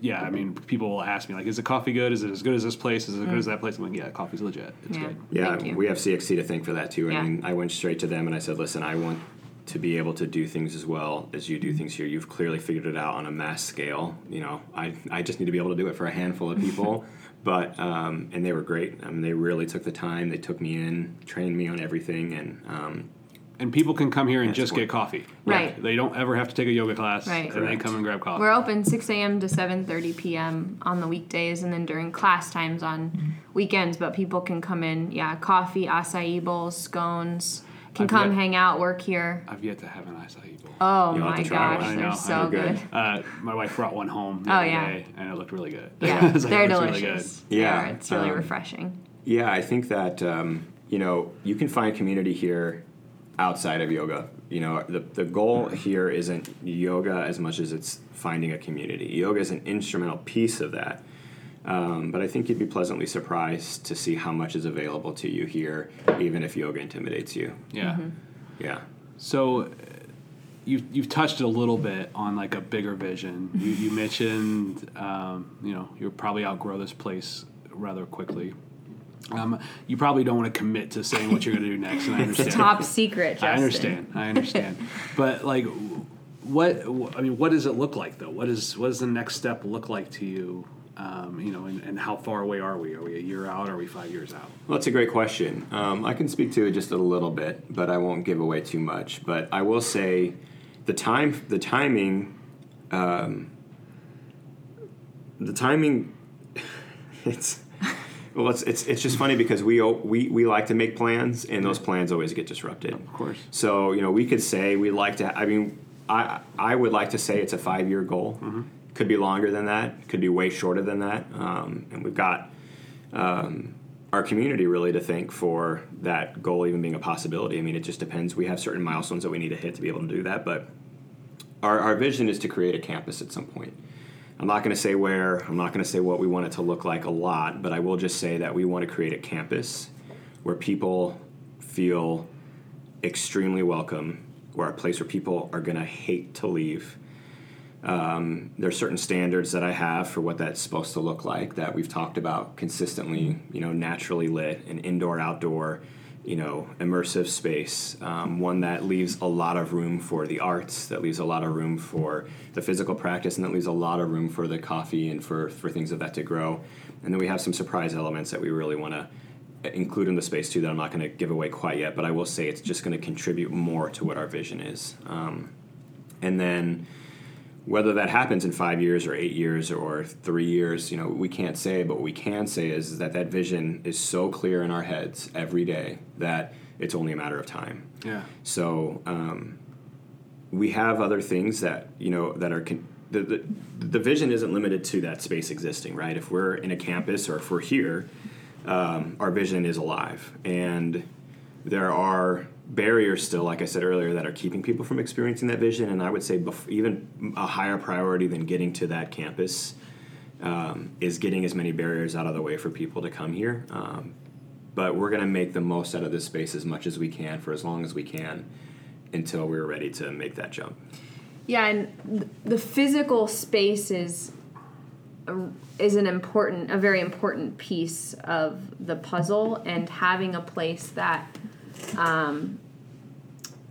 yeah, I mean, people will ask me like, "Is the coffee good? Is it as good as this place? Is it as good as that place?" I'm like, "Yeah, coffee's legit. It's Yeah. good." Yeah, Thank you. we have CXC to thank for that too. Yeah. I mean, I went straight to them and I said, listen, I want to be able to do things as well as you do things here. You've clearly figured it out on a mass scale. You know, I, I just need to be able to do it for a handful of people. but, um, and they were great. I mean, they really took the time. They took me in, trained me on everything. And, um, And people can come here and just get coffee. Right. They don't ever have to take a yoga class. Right. And they come and grab coffee. We're open 6 a.m. to 7:30 p.m. on the weekdays, and then during class times on weekends. But people can come in, yeah, coffee, acai bowls, scones. Can I've come yet- hang out, work here. I've yet to have an acai bowl. Oh You'll my gosh, one. I they're know, so good. good. Uh, my wife brought one home the Oh, other yeah. day, and it looked really good. Yeah, like, they're it looks really delicious. good. Yeah, Yeah, it's really um, refreshing. Yeah, I think that um, you know you can find community here outside of yoga. You know, the the goal here isn't yoga as much as it's finding a community. Yoga is an instrumental piece of that. Um, but I think you'd be pleasantly surprised to see how much is available to you here, even if yoga intimidates you. Yeah. Mm-hmm. Yeah. So, uh, you've you've touched a little bit on like a bigger vision. You, you mentioned, um, you know, you'll probably outgrow this place rather quickly. Um, you probably don't want to commit to saying what you're going to do next, and I understand. Top secret, Justin. I understand. I understand. but like, what I mean, what does it look like though? What is what does the next step look like to you? Um, you know, and, and how far away are we? Are we a year out? Are we five years out? Well, that's a great question. Um, I can speak to it just a little bit, but I won't give away too much. But I will say, the time, the timing, um, the timing, it's. Well, it's, it's, it's just funny because we, we we like to make plans and those plans always get disrupted. Of course. So you know we could say we like to. I mean, I I would like to say it's a five year goal. Could be longer than that. Could be way shorter than that. Um, and we've got um, our community really to thank for that goal even being a possibility. I mean, it just depends. We have certain milestones that we need to hit to be able to do that, but our, our vision is to create a campus at some point. I'm not going to say where, I'm not going to say what we want it to look like a lot, but I will just say that we want to create a campus where people feel extremely welcome, where a place where people are going to hate to leave. Um, there are certain standards that I have for what that's supposed to look like that we've talked about consistently. You know, naturally lit, an indoor, outdoor, you know, immersive space. Um, one that leaves a lot of room for the arts, that leaves a lot of room for the physical practice, and that leaves a lot of room for the coffee and for for things of that to grow. And then we have some surprise elements that we really want to include in the space too that I'm not going to give away quite yet, but I will say it's just going to contribute more to what our vision is. Um, and then whether that happens in five years or eight years or three years, you know, we can't say. But what we can say is that that vision is so clear in our heads every day that it's only a matter of time. Yeah. So um, we have other things that you know that are con- the, the the vision isn't limited to that space existing, right? If we're in a campus or if we're here, um, our vision is alive, and there are barriers still, like I said earlier, that are keeping people from experiencing that vision. And I would say bef- even a higher priority than getting to that campus um, is getting as many barriers out of the way for people to come here. Um, but we're going to make the most out of this space as much as we can for as long as we can until we're ready to make that jump. Yeah, and th- the physical space is is an important, a very important piece of the puzzle, and having a place that, um,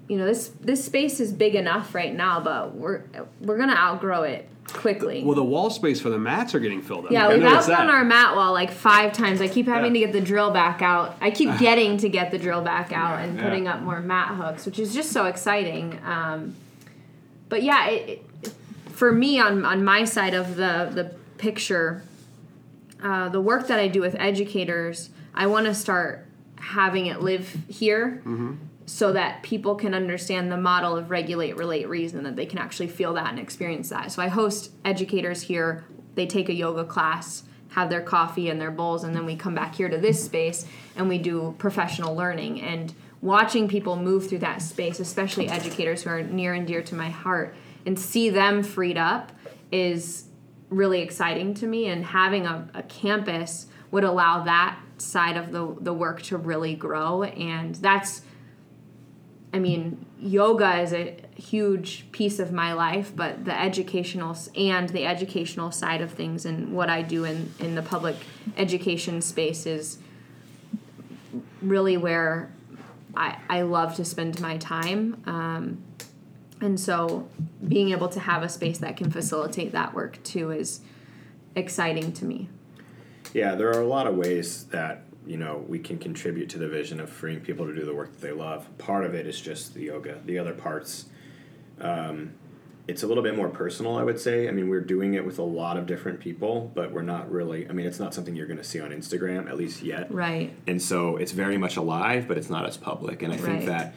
you know, this this space is big enough right now, but we're we're gonna outgrow it quickly. Well, the wall space for the mats are getting filled up. yeah, we've outgrown our mat wall like five times. I keep having Yeah. to get the drill back out. I keep getting to get the drill back out and Yeah. putting up more mat hooks, which is just so exciting. Um, but yeah, it, it, for me on on my side of the the picture, uh, the work that I do with educators, I want to start having it live here. Mm-hmm. So that people can understand the model of regulate, relate, reason, that they can actually feel that and experience that. So I host educators here. They take a yoga class, have their coffee and their bowls, and then we come back here to this space and we do professional learning. And watching people move through that space, especially educators who are near and dear to my heart, and see them freed up is really exciting to me. And having a, a campus would allow that side of the, the work to really grow. And that's, I mean, yoga is a huge piece of my life, but the educational and the educational side of things and what I do in, in the public education space is really where I, I love to spend my time. Um, and so being able to have a space that can facilitate that work too is exciting to me. Yeah, there are a lot of ways that you know we can contribute to the vision of freeing people to do the work that they love. Part of it is just the yoga. The other parts, um, it's a little bit more personal, I would say. I mean, we're doing it with a lot of different people, but we're not really. I mean, it's not something you're going to see on Instagram, at least yet. Right. And so it's very much alive, but it's not as public. And I think Right. that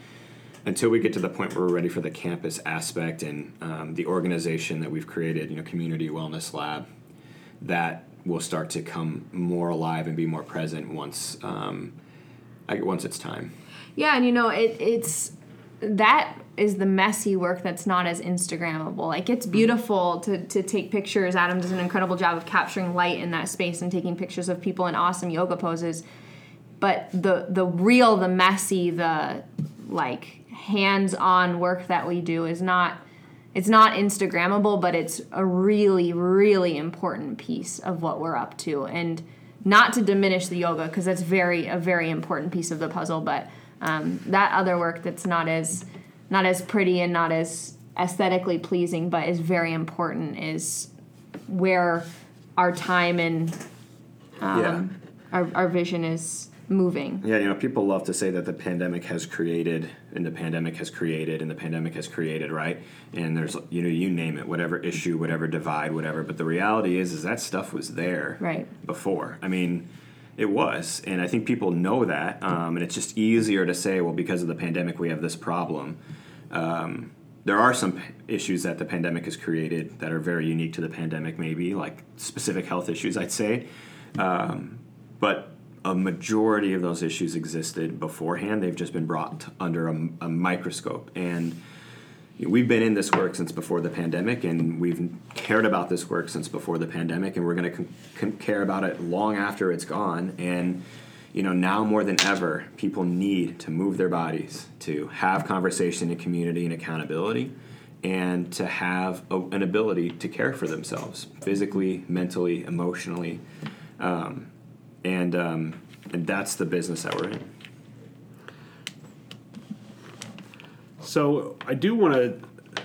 until we get to the point where we're ready for the campus aspect and um, the organization that we've created, you know, Community Wellness Lab, that will start to come more alive and be more present once um, I, once it's time. Yeah, and you know, it, it's that is the messy work that's not as Instagrammable. Like it's beautiful to to take pictures. Adam does an incredible job of capturing light in that space and taking pictures of people in awesome yoga poses. But the the real, the messy, the like hands-on work that we do is not it's not instagrammable but it's a really really important piece of what we're up to. And not to diminish the yoga because that's very a very important piece of the puzzle but um, that other work that's not as not as pretty and not as aesthetically pleasing but is very important is where our time and um, our, our vision is moving Yeah, you know, people love to say that the pandemic has created, and the pandemic has created, and the pandemic has created, right? And there's, you know, you name it, whatever issue, whatever divide, whatever. But the reality is, is that stuff was there Right. before. I mean, it was, and I think people know that, um, and it's just easier to say, well, because of the pandemic, we have this problem. Um, there are some p- issues that the pandemic has created that are very unique to the pandemic, maybe like specific health issues, I'd say. Um, but a majority of those issues existed beforehand. They've just been brought under a, a microscope. And we've been in this work since before the pandemic, and we've cared about this work since before the pandemic, and we're going to con- con- care about it long after it's gone. And you know, now more than ever, people need to move their bodies, to have conversation and community and accountability, and to have a, an ability to care for themselves physically, mentally, emotionally. Um, and um, and that's the business that we're in. So I do want to.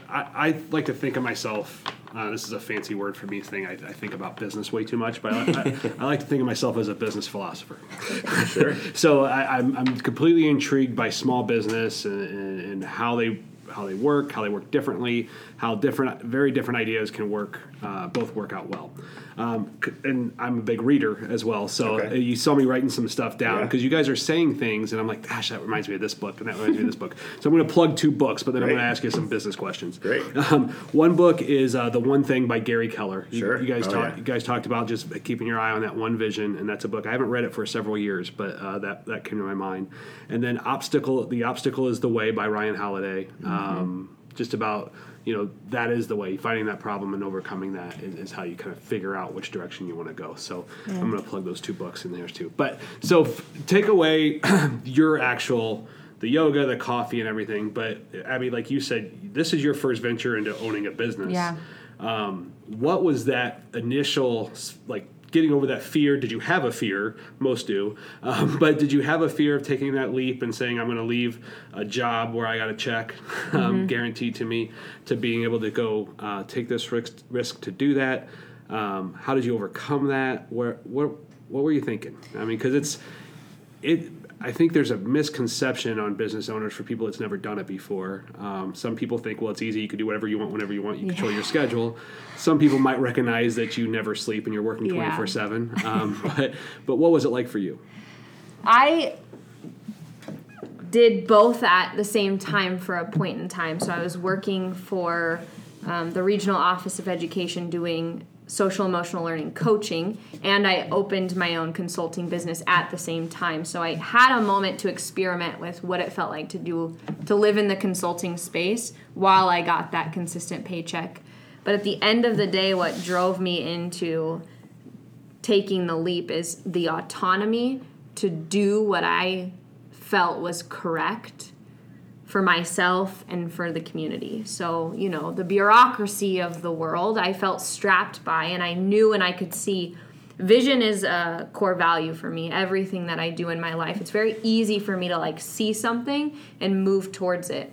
I, I like to think of myself. Uh, this is a fancy word for me thing. I, I think about business way too much, but I, I, I like to think of myself as a business philosopher. Sure. So I, I'm, I'm completely intrigued by small business and, and, and how they how they work, how they work differently, how different, very different ideas can work, uh, both work out well. Um, and I'm a big reader as well, so Okay. you saw me writing some stuff down Yeah. because you guys are saying things, and I'm like, gosh, that reminds me of this book, and that reminds me of this book. So I'm going to plug two books, but then I'm going to ask you some business questions. Great. Um, one book is uh, the One Thing by Gary Keller. You, Sure. you guys Oh, talk, yeah. you guys talked about just keeping your eye on that one vision, and that's a book I haven't read it for several years, but uh, that that came to my mind. And then obstacle, the obstacle is the way by Ryan Holiday. Mm-hmm. Um, just about you know that is the way finding that problem and overcoming that is, is how you kind of figure out which direction you want to go. So I'm going to plug those two books in there too. But so f- take away your actual the yoga, the coffee, and everything. But Abby, like you said, this is your first venture into owning a business Yeah. um, what was that initial like getting over that fear. Did you have a fear? Most do. Um, but did you have a fear of taking that leap and saying i'm going to leave a job where i got a check um, guaranteed to me to being able to go uh, take this risk, risk to do that? Um, how did you overcome that? Where what what were you thinking? I mean because it's it I think there's a misconception on business owners for people that's never done it before. Um, some people think, well, it's easy. You can do whatever you want, whenever you want. You control your schedule. Some people might recognize that you never sleep and you're working Yeah. 24 seven. Um, but but what was it like for you? I did both at the same time for a point in time. So I was working for um, the regional office of education doing social emotional learning coaching and I opened my own consulting business at the same time. So I had a moment to experiment with what it felt like to do to live in the consulting space while I got that consistent paycheck. But at the end of the day what drove me into taking the leap is the autonomy to do what I felt was correct for myself and for the community. So, you know, the bureaucracy of the world I felt strapped by, and I knew and I could see vision is a core value for me. Everything that I do in my life, it's very easy for me to like see something and move towards it,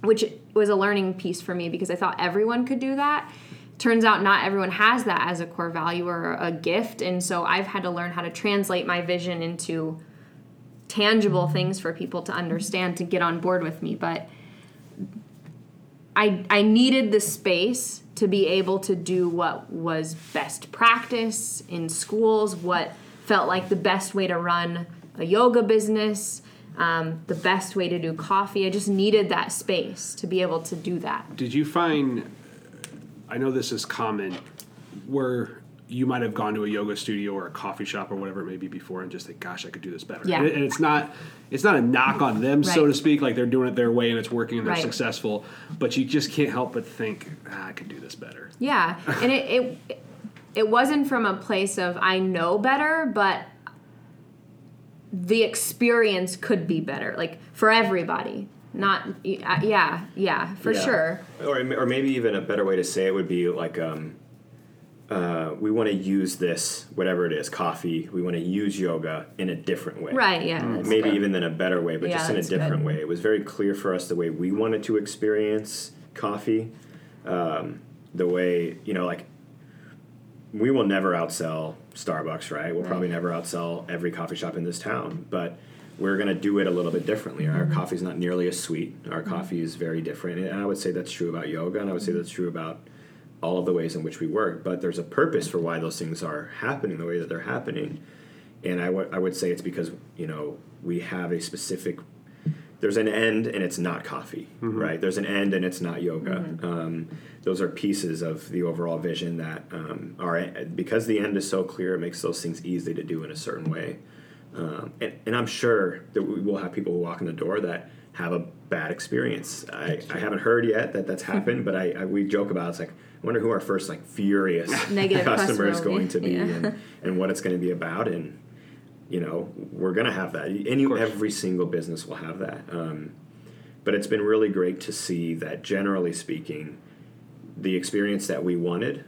which was a learning piece for me because I thought everyone could do that. Turns out not everyone has that as a core value or a gift, and so I've had to learn how to translate my vision into tangible things for people to understand to get on board with me but I I needed the space to be able to do what was best practice in schools what felt like the best way to run a yoga business um, the best way to do coffee i just needed that space to be able to do that Did you find? I know this is common, where you might have gone to a yoga studio or a coffee shop or whatever it may be before, and just think, "Gosh, I could do this better." Yeah. And, and it's not, it's not a knock on them, so to speak. Like they're doing it their way and it's working and they're Right. successful, but you just can't help but think, ah, "I could do this better." Yeah, and it, it it wasn't from a place of I know better, but the experience could be better, like for everybody. Not yeah, yeah, for Yeah. sure. Or, or maybe even a better way to say it would be like, um, uh, we want to use this, whatever it is, coffee. We want to use yoga in a different way. Right? Yeah. that's Maybe good. even in a better way, but Yeah, just in a that's good. different way. It was very clear for us the way we wanted to experience coffee. Um, the way, you know, like, we will never outsell Starbucks, right? We'll probably never outsell every coffee shop in this town, but we're going to do it a little bit differently. Our coffee's not nearly as sweet. Our coffee is very different. And I would say that's true about yoga, and I would say that's true about all of the ways in which we work. But there's a purpose for why those things are happening the way that they're happening. And I would I would say it's because, you know, we have a specific there's an end and it's not coffee, right? There's an end and it's not yoga. Um, those are pieces of the overall vision that um, are because the end is so clear. It makes those things easy to do in a certain way. Um, and, and I'm sure that we will have people who walk in the door that have a bad experience. I, I haven't heard yet that that's happened, but I, I we joke about it. it's like wonder who our first like furious Negative customer is going be. to be Yeah. and, and what it's going to be about and you know we're going to have that any every single business will have that um, but it's been really great to see that generally speaking the experience that we wanted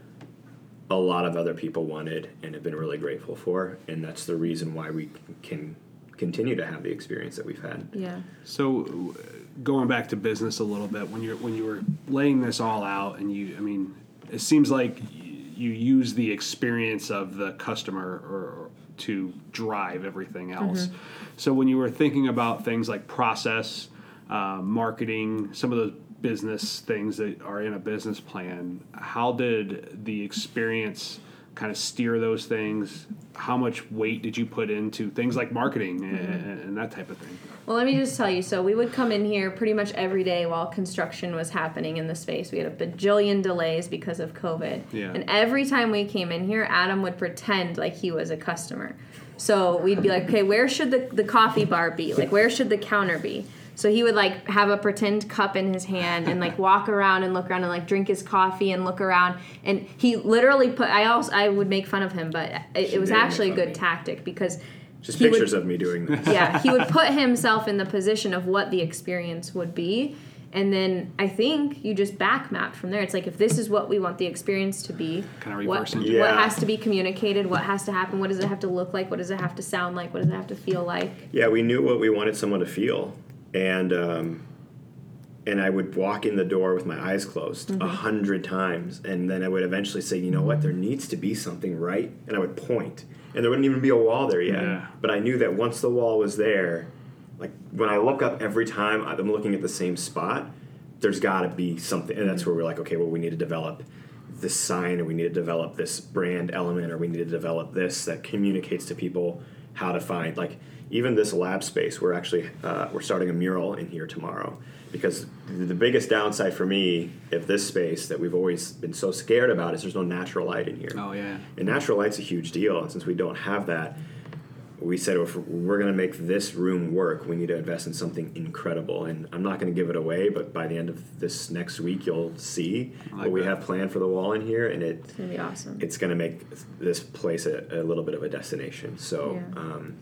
a lot of other people wanted and have been really grateful for and that's the reason why we can continue to have the experience that we've had Yeah. So, going back to business a little bit, when you're when you were laying this all out, and you, I mean, it seems like you use the experience of the customer or to drive everything else. So, when you were thinking about things like process, uh, marketing, some of those business things that are in a business plan, how did the experience kind of steer those things? How much weight did you put into things like marketing mm-hmm. and, and that type of thing? Well, let me just tell you. So we would come in here pretty much every day while construction was happening in the space. We had a bajillion delays because of COVID. Yeah. And every time we came in here, Adam would pretend like he was a customer. So we'd be like, okay, where should the, the coffee bar be? Like, where should the counter be? So he would like have a pretend cup in his hand and like walk around and look around and like drink his coffee and look around. And he literally put. I also I would make fun of him, but it, it was actually a good tactic because just he would- pictures of me doing this yeah, he would put himself in the position of what the experience would be. And then I think you just back mapped from there. It's like if this is what we want the experience to be, Kinda what, reverse what has to be communicated, what has to happen, what does it have to look like, what does it have to sound like, what does it have to feel like. Yeah, we knew what we wanted someone to feel, and um, and I would walk in the door with my eyes closed a Mm-hmm. hundred times, and then I would eventually say, you know what, there needs to be something right, and I would point, and there wouldn't even be a wall there yet, Yeah. but I knew that once the wall was there, like when I look up every time I'm looking at the same spot, there's got to be something, and that's where we're like, okay, well, we need to develop this sign, or we need to develop this brand element, or we need to develop this that communicates to people how to find like even this lab space. We're actually uh, we're starting a mural in here tomorrow because the biggest downside for me of this space that we've always been so scared about is there's no natural light in here. Oh yeah. And natural light's a huge deal, and since we don't have that, we said if we're going to make this room work, we need to invest in something incredible. And I'm not going to give it away, but by the end of this next week, you'll see like what we that. have planned for the wall in here, and it It's gonna be awesome. it's going to make this place a, a little bit of a destination. So, Yeah. um,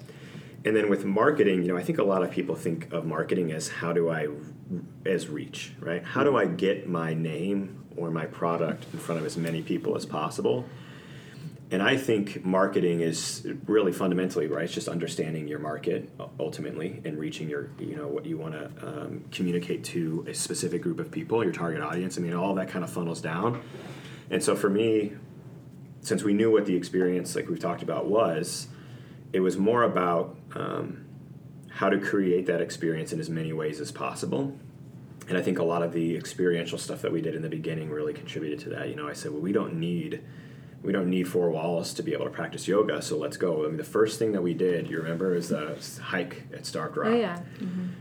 and then with marketing, you know, I think a lot of people think of marketing as how do I as reach, right? How do I get my name or my product in front of as many people as possible? And I think marketing is really fundamentally right. It's just understanding your market ultimately and reaching your, you know, what you want to um, communicate to a specific group of people, your target audience. I mean, all that kind of funnels down. And so for me, since we knew what the experience, like we've talked about, was, it was more about um, how to create that experience in as many ways as possible. And I think a lot of the experiential stuff that we did in the beginning really contributed to that. You know, I said, well, we don't need we don't need four walls to be able to practice yoga, so let's go. I mean, the first thing that we did, you remember, is the hike at Starved Rock. Oh yeah.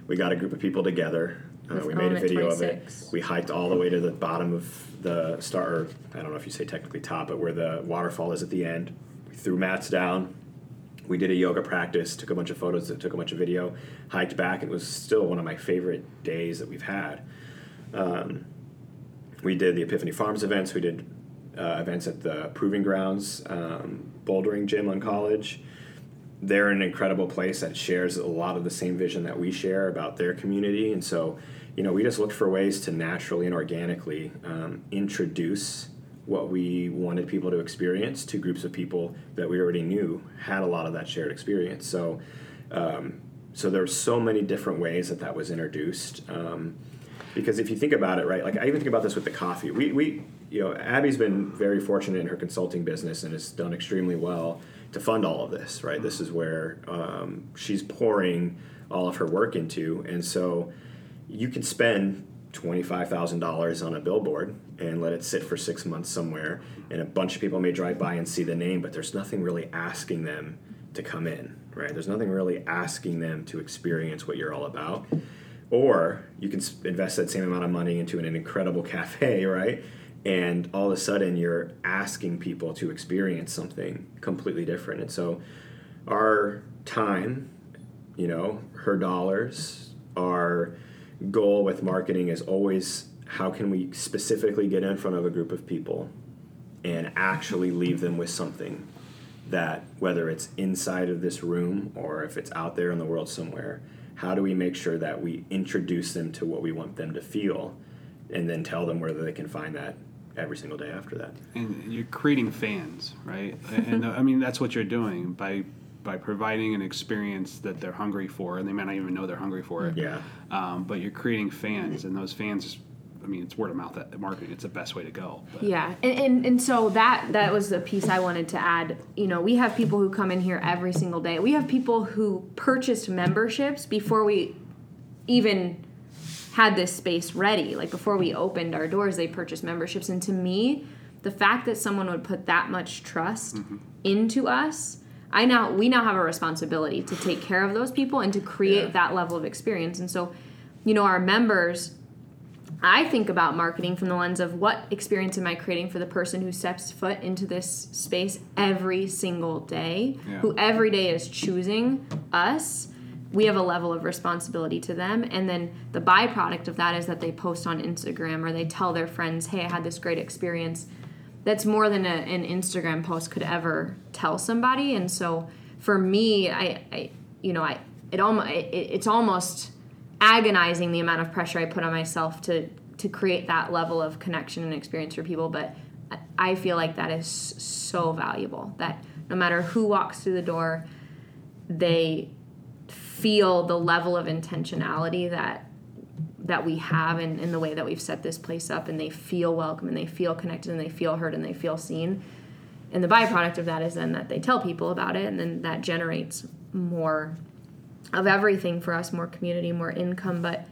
We got a group of people together. Uh, we made a video of it. We hiked all the way to the bottom of the star. Or I don't know if you say technically top, but where the waterfall is at the end. We threw mats down. We did a yoga practice. Took a bunch of photos. Took a bunch of video. Hiked back. It was still one of my favorite days that we've had. Um, we did the Epiphany Farms events. We did uh, events at the Proving Grounds um, bouldering gym on college. They're an incredible place that shares a lot of the same vision that we share about their community, and so you know we just looked for ways to naturally and organically um, introduce what we wanted people to experience to groups of people that we already knew had a lot of that shared experience. So. Um, so there's so many different ways that that was introduced. Um, because if you think about it, right, like I even think about this with the coffee. We, we, you know, Abby's been very fortunate in her consulting business and has done extremely well to fund all of this, right? This is where um, she's pouring all of her work into, and so you can spend twenty-five thousand dollars on a billboard and let it sit for six months somewhere, and a bunch of people may drive by and see the name, but there's nothing really asking them to come in, right? There's nothing really asking them to experience what you're all about. Or you can invest that same amount of money into an, incredible cafe, right? And all of a sudden you're asking people to experience something completely different. And so our time, you know, her dollars, our goal with marketing is always how can we specifically get in front of a group of people and actually leave them with something that whether it's inside of this room or if it's out there in the world somewhere how do we make sure that we introduce them to what we want them to feel and then tell them where they can find that every single day after that and you're creating fans, right? and I mean that's what you're doing by by providing an experience that they're hungry for, and they might not even know they're hungry for it. yeah Um, but you're creating fans, and those fans, I mean, it's word of mouth at marketing. It's the best way to go. But Yeah, and, and and so that that was the piece I wanted to add. You know, we have people who come in here every single day. We have people who purchased memberships before we even had this space ready. Like before we opened our doors, they purchased memberships. And to me, the fact that someone would put that much trust mm-hmm. into us, I now we now have a responsibility to take care of those people and to create Yeah. that level of experience. And so, you know, our members I think about marketing from the lens of what experience am I creating for the person who steps foot into this space every single day, Yeah. who every day is choosing us. We have a level of responsibility to them. And then the byproduct of that is that they post on Instagram or they tell their friends, hey, I had this great experience. That's more than a, an Instagram post could ever tell somebody. And so for me, I, I you know, I it almost it, it's almost agonizing the amount of pressure I put on myself to to create that level of connection and experience for people. But I- feel like that is so valuable that no matter who walks through the door, they feel the level of intentionality that that we have in, in the way that we've set this place up and they feel welcome and they feel connected and they feel heard and they feel seen and the byproduct of that is then that they tell people about it and then that generates more of everything for us more community more income but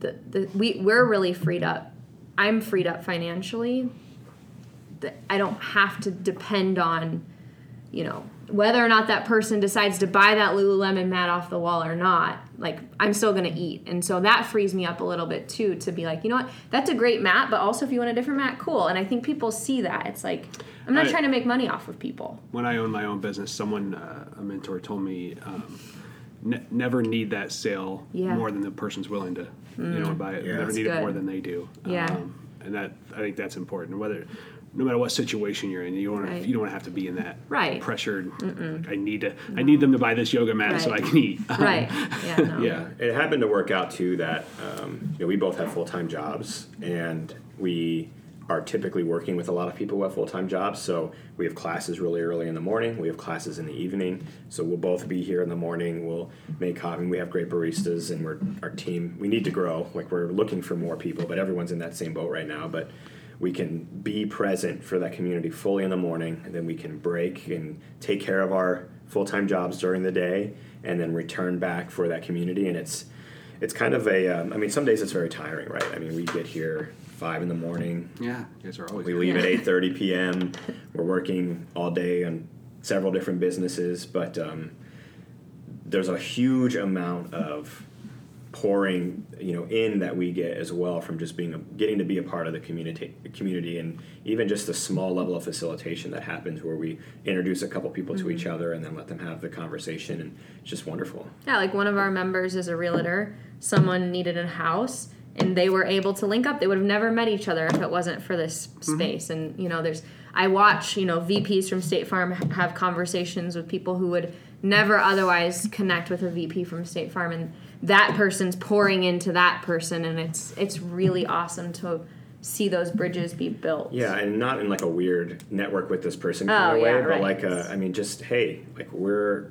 the, the we we're really freed up i'm freed up financially i don't have to depend on you know whether or not that person decides to buy that Lululemon mat off the wall or not, like I'm still gonna eat, and so that frees me up a little bit too to be like, you know what, that's a great mat, but also if you want a different mat, cool. And I think people see that. It's like I'm not I- trying to make money off of people. when I owned my own business, someone, uh, a mentor, told me um, ne- never need that sale Yeah. Mm. more than the person's willing to, you know, buy it. Yeah. never That's need it more than they do. Yeah. Um, and that I think that's important. Whether, no matter what situation you're in, you want Right. to you don't want to have to be in that Right. pressured. Like, I need to I need them to buy this yoga mat so I can eat. Right. Yeah. No. Yeah, it happened to work out too that um, you know we both have full time jobs, and we are typically working with a lot of people who have full time jobs. So we have classes really early in the morning. We have classes in the evening. So we'll both be here in the morning. We'll make coffee. We have great baristas, and we're our team. We need to grow. Like we're looking for more people, but everyone's in that same boat right now. But we can be present for that community fully in the morning, and then we can break and take care of our full time jobs during the day, and then return back for that community. And it's it's kind of a. Um, I mean, some days it's very tiring, right? I mean, we get here five in the morning. yeah, you guys are always. We here. leave at eight thirty p.m. We're working all day on several different businesses, but um, there's a huge amount of pouring, you know, in that we get as well from just being a, getting to be a part of the community, community, and even just the small level of facilitation that happens where we introduce a couple people to each other and then let them have the conversation, and it's just wonderful. Yeah, like one of our members is a realtor. Someone needed a house and they were able to link up. They would have never met each other if it wasn't for this mm-hmm. space. And, you know, there's, I watch, you know, VPs from State Farm have conversations with people who would never otherwise connect with a VP from State Farm. And that person's pouring into that person. And it's, it's really awesome to see those bridges be built. Yeah, and not in like a weird network with this person Oh, kind of way, yeah, but right. like a, I mean, just hey, like we're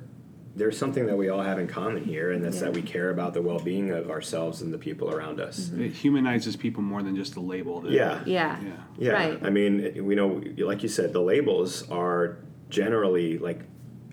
there's something that we all have in common here, and that's Yeah. that we care about the well-being of ourselves and the people around us. Mm-hmm. It humanizes people more than just a label. That, Yeah. Yeah. Yeah. Yeah, Right. I mean, it- we know, like you said, the labels are generally like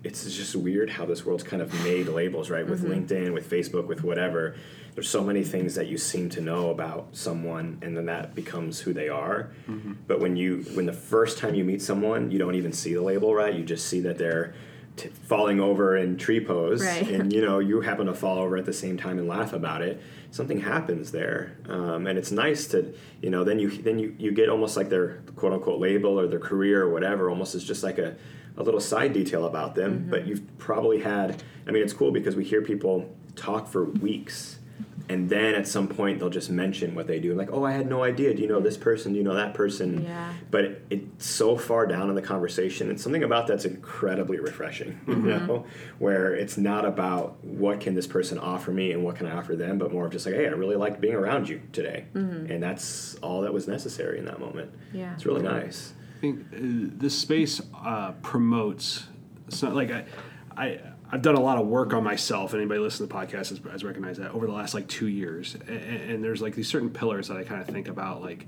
it's just weird how this world's kind of made labels, right? With Mm-hmm. LinkedIn, with Facebook, with whatever. There's so many things that you seem to know about someone, and then that becomes who they are. Mm-hmm. But when you, when the first time you meet someone, you don't even see the label, right? You just see that they're t- falling over in tree pose, Right. and you know you happen to fall over at the same time and laugh about it. Something happens there, um, and it's nice to, you know, then you then you, you get almost like their quote unquote label or their career or whatever, almost as just like a, a little side detail about them. But you've probably had. I mean, it's cool because we hear people talk for weeks. And then at some point they'll just mention what they do, like, "Oh, I had no idea. Do you know this person? Do you know that person?" Yeah. But it, it's so far down in the conversation, and something about that's incredibly refreshing. You know, where it's not about what can this person offer me and what can I offer them, but more of just like, "Hey, I really liked being around you today," and that's all that was necessary in that moment. Yeah. It's really nice. I think uh, this space uh, promotes so like I, I I've done a lot of work on myself. and Anybody listening to the podcast has, has recognized that over the last like two years. And, and there's like these certain pillars that I kind of think about. Like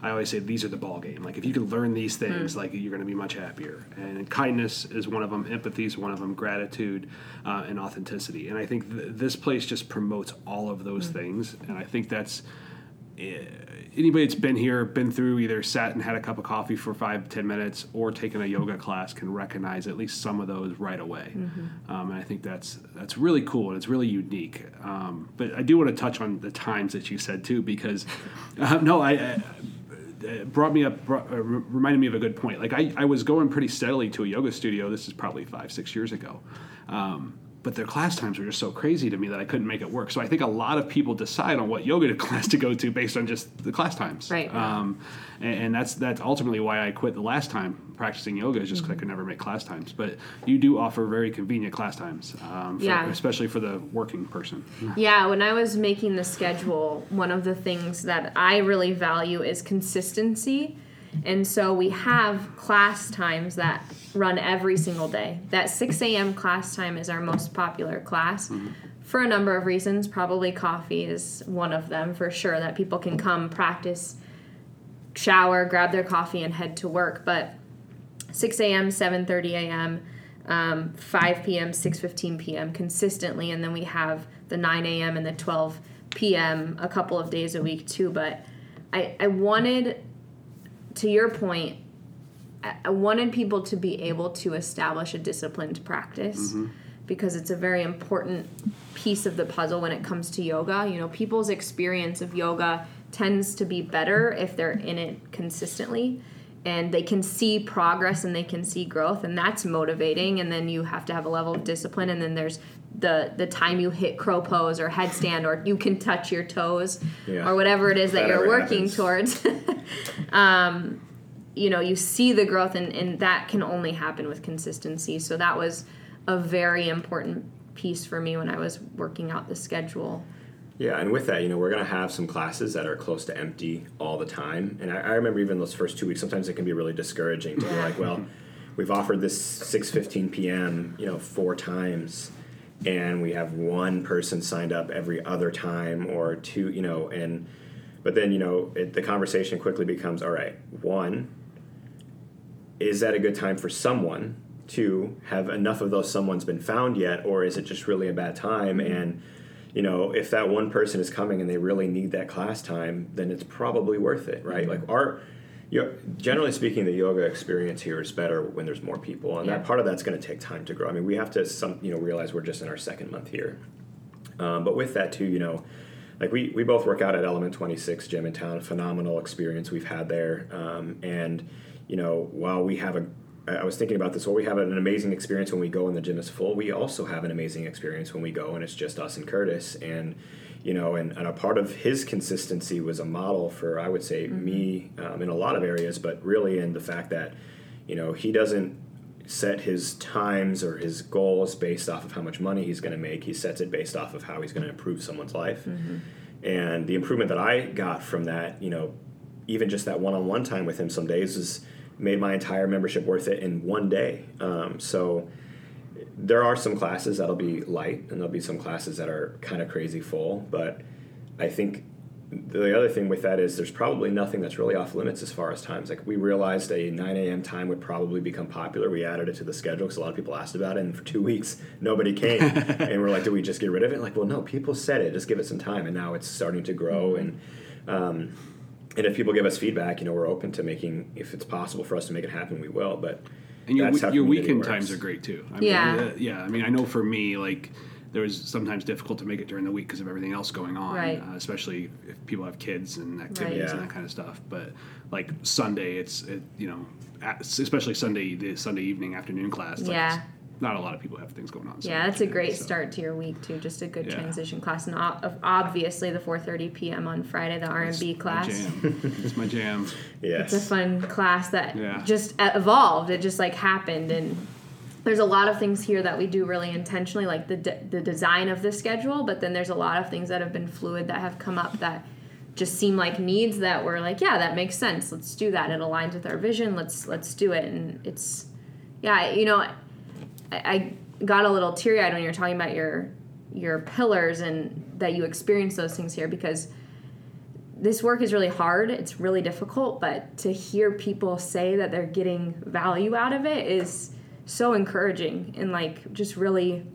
I always say, these are the ball game. Like if you can learn these things, like you're going to be much happier. And kindness is one of them. Empathy is one of them. Gratitude uh, and authenticity. And I think th- this place just promotes all of those things. And I think that's anybody that's been here, been through either sat and had a cup of coffee for five, ten minutes, or taken a yoga class can recognize at least some of those right away. Um, and I think that's that's really cool and it's really unique. Um, but I do want to touch on the times that you said too, because uh, no, I. I it brought me up, brought, uh, reminded me of a good point. Like I, I was going pretty steadily to a yoga studio. This is probably five, six years ago. Um, but their class times were just so crazy to me that I couldn't make it work. So I think a lot of people decide on what yoga class to go to based on just the class times. Right. Um, and, and that's that's ultimately why I quit the last time practicing yoga is just because I could never make class times. But you do offer very convenient class times, um, for, Yeah. especially for the working person. Yeah, when I was making the schedule, one of the things that I really value is consistency. And so we have class times that run every single day. That 6 a.m. class time is our most popular class for a number of reasons. Probably coffee is one of them for sure, that people can come practice, shower, grab their coffee, and head to work. But 6 a.m., 7:30 a.m., um, 5 p.m., 6:15 p.m. consistently, and then we have the 9 a.m. and the 12 p.m. a couple of days a week too. But I, I wanted, to your point, I wanted people to be able to establish a disciplined practice because it's a very important piece of the puzzle when it comes to yoga. You know, people's experience of yoga tends to be better if they're in it consistently and they can see progress and they can see growth and that's motivating and then you have to have a level of discipline and then there's the the time you hit crow pose or headstand or you can touch your toes Yeah. or whatever it is that, That you're working happens. towards um, you know you see the growth and, and that can only happen with consistency. So that was a very important piece for me when i was working out the schedule. Yeah, and with that, you know, we're gonna have some classes that are close to empty all the time. And I, I remember even those first two weeks, sometimes it can be really discouraging to be like, well, we've offered this six fifteen PM, you know, four times, and we have one person signed up every other time or two, you know, and but then you know it, the conversation quickly becomes, all right, one, is that a good time for someone? to have enough of those someone's been found yet, or is it just really a bad time? And you know, if that one person is coming and they really need that class time, then it's probably worth it, right? Like our, you know, generally speaking, the yoga experience here is better when there's more people, and Yeah. that part of that's going to take time to grow. I mean, we have to some, you know, realize we're just in our second month here, um, but with that too, you know, like we we both work out at Element Twenty Six Gym in town. Phenomenal experience we've had there, um, and you know, while we have a I was thinking about this. While we have an amazing experience when we go and the gym is full, we also have an amazing experience when we go and it's just us and Curtis. And you know, and, and a part of his consistency was a model for I would say me um, in a lot of areas, but really in the fact that you know he doesn't set his times or his goals based off of how much money he's going to make. He sets it based off of how he's going to improve someone's life. And the improvement that I got from that, you know, even just that one-on-one time with him some days has made my entire membership worth it in one day. Um, so there are some classes that'll be light, and there'll be some classes that are kind of crazy full. But I think the other thing with that is there's probably nothing that's really off limits as far as times. Like we realized a 9 a.m. time would probably become popular. We added it to the schedule because a lot of people asked about it, and for two weeks nobody came. and we're like, do we just get rid of it? Like, well, no, people said it. Just give it some time, and now it's starting to grow. And um, and if people give us feedback, you know, we're open to making if it's possible for us to make it happen, we will. But And your, that's how your weekend works. times are great too. I Yeah. Mean, uh, yeah. I mean, I know for me, like, there was sometimes difficult to make it during the week because of everything else going on, Right. uh, especially if people have kids and activities Right. and that kind of stuff. But like Sunday, it's it, you know, especially Sunday, the Sunday evening afternoon class. Like, Yeah. It's- Not a lot of people have things going on. yeah Sunday that's a great so. start to your week too just a good Yeah. transition class and obviously the 4.30 p.m on friday the r&b My class jam. it's my jam. Yes. it's a fun class that Yeah. just uh, evolved it just like happened and there's a lot of things here that we do really intentionally like the, de- the design of the schedule but then there's a lot of things that have been fluid that have come up that just seem like needs that we're like yeah that makes sense let's do that it aligns with our vision let's let's do it and it's yeah you know i, got a little teary-eyed when you were talking about your your pillars and that you experience those things here because this work is really hard it's really difficult but to hear people say that they're getting value out of it is so encouraging and like just really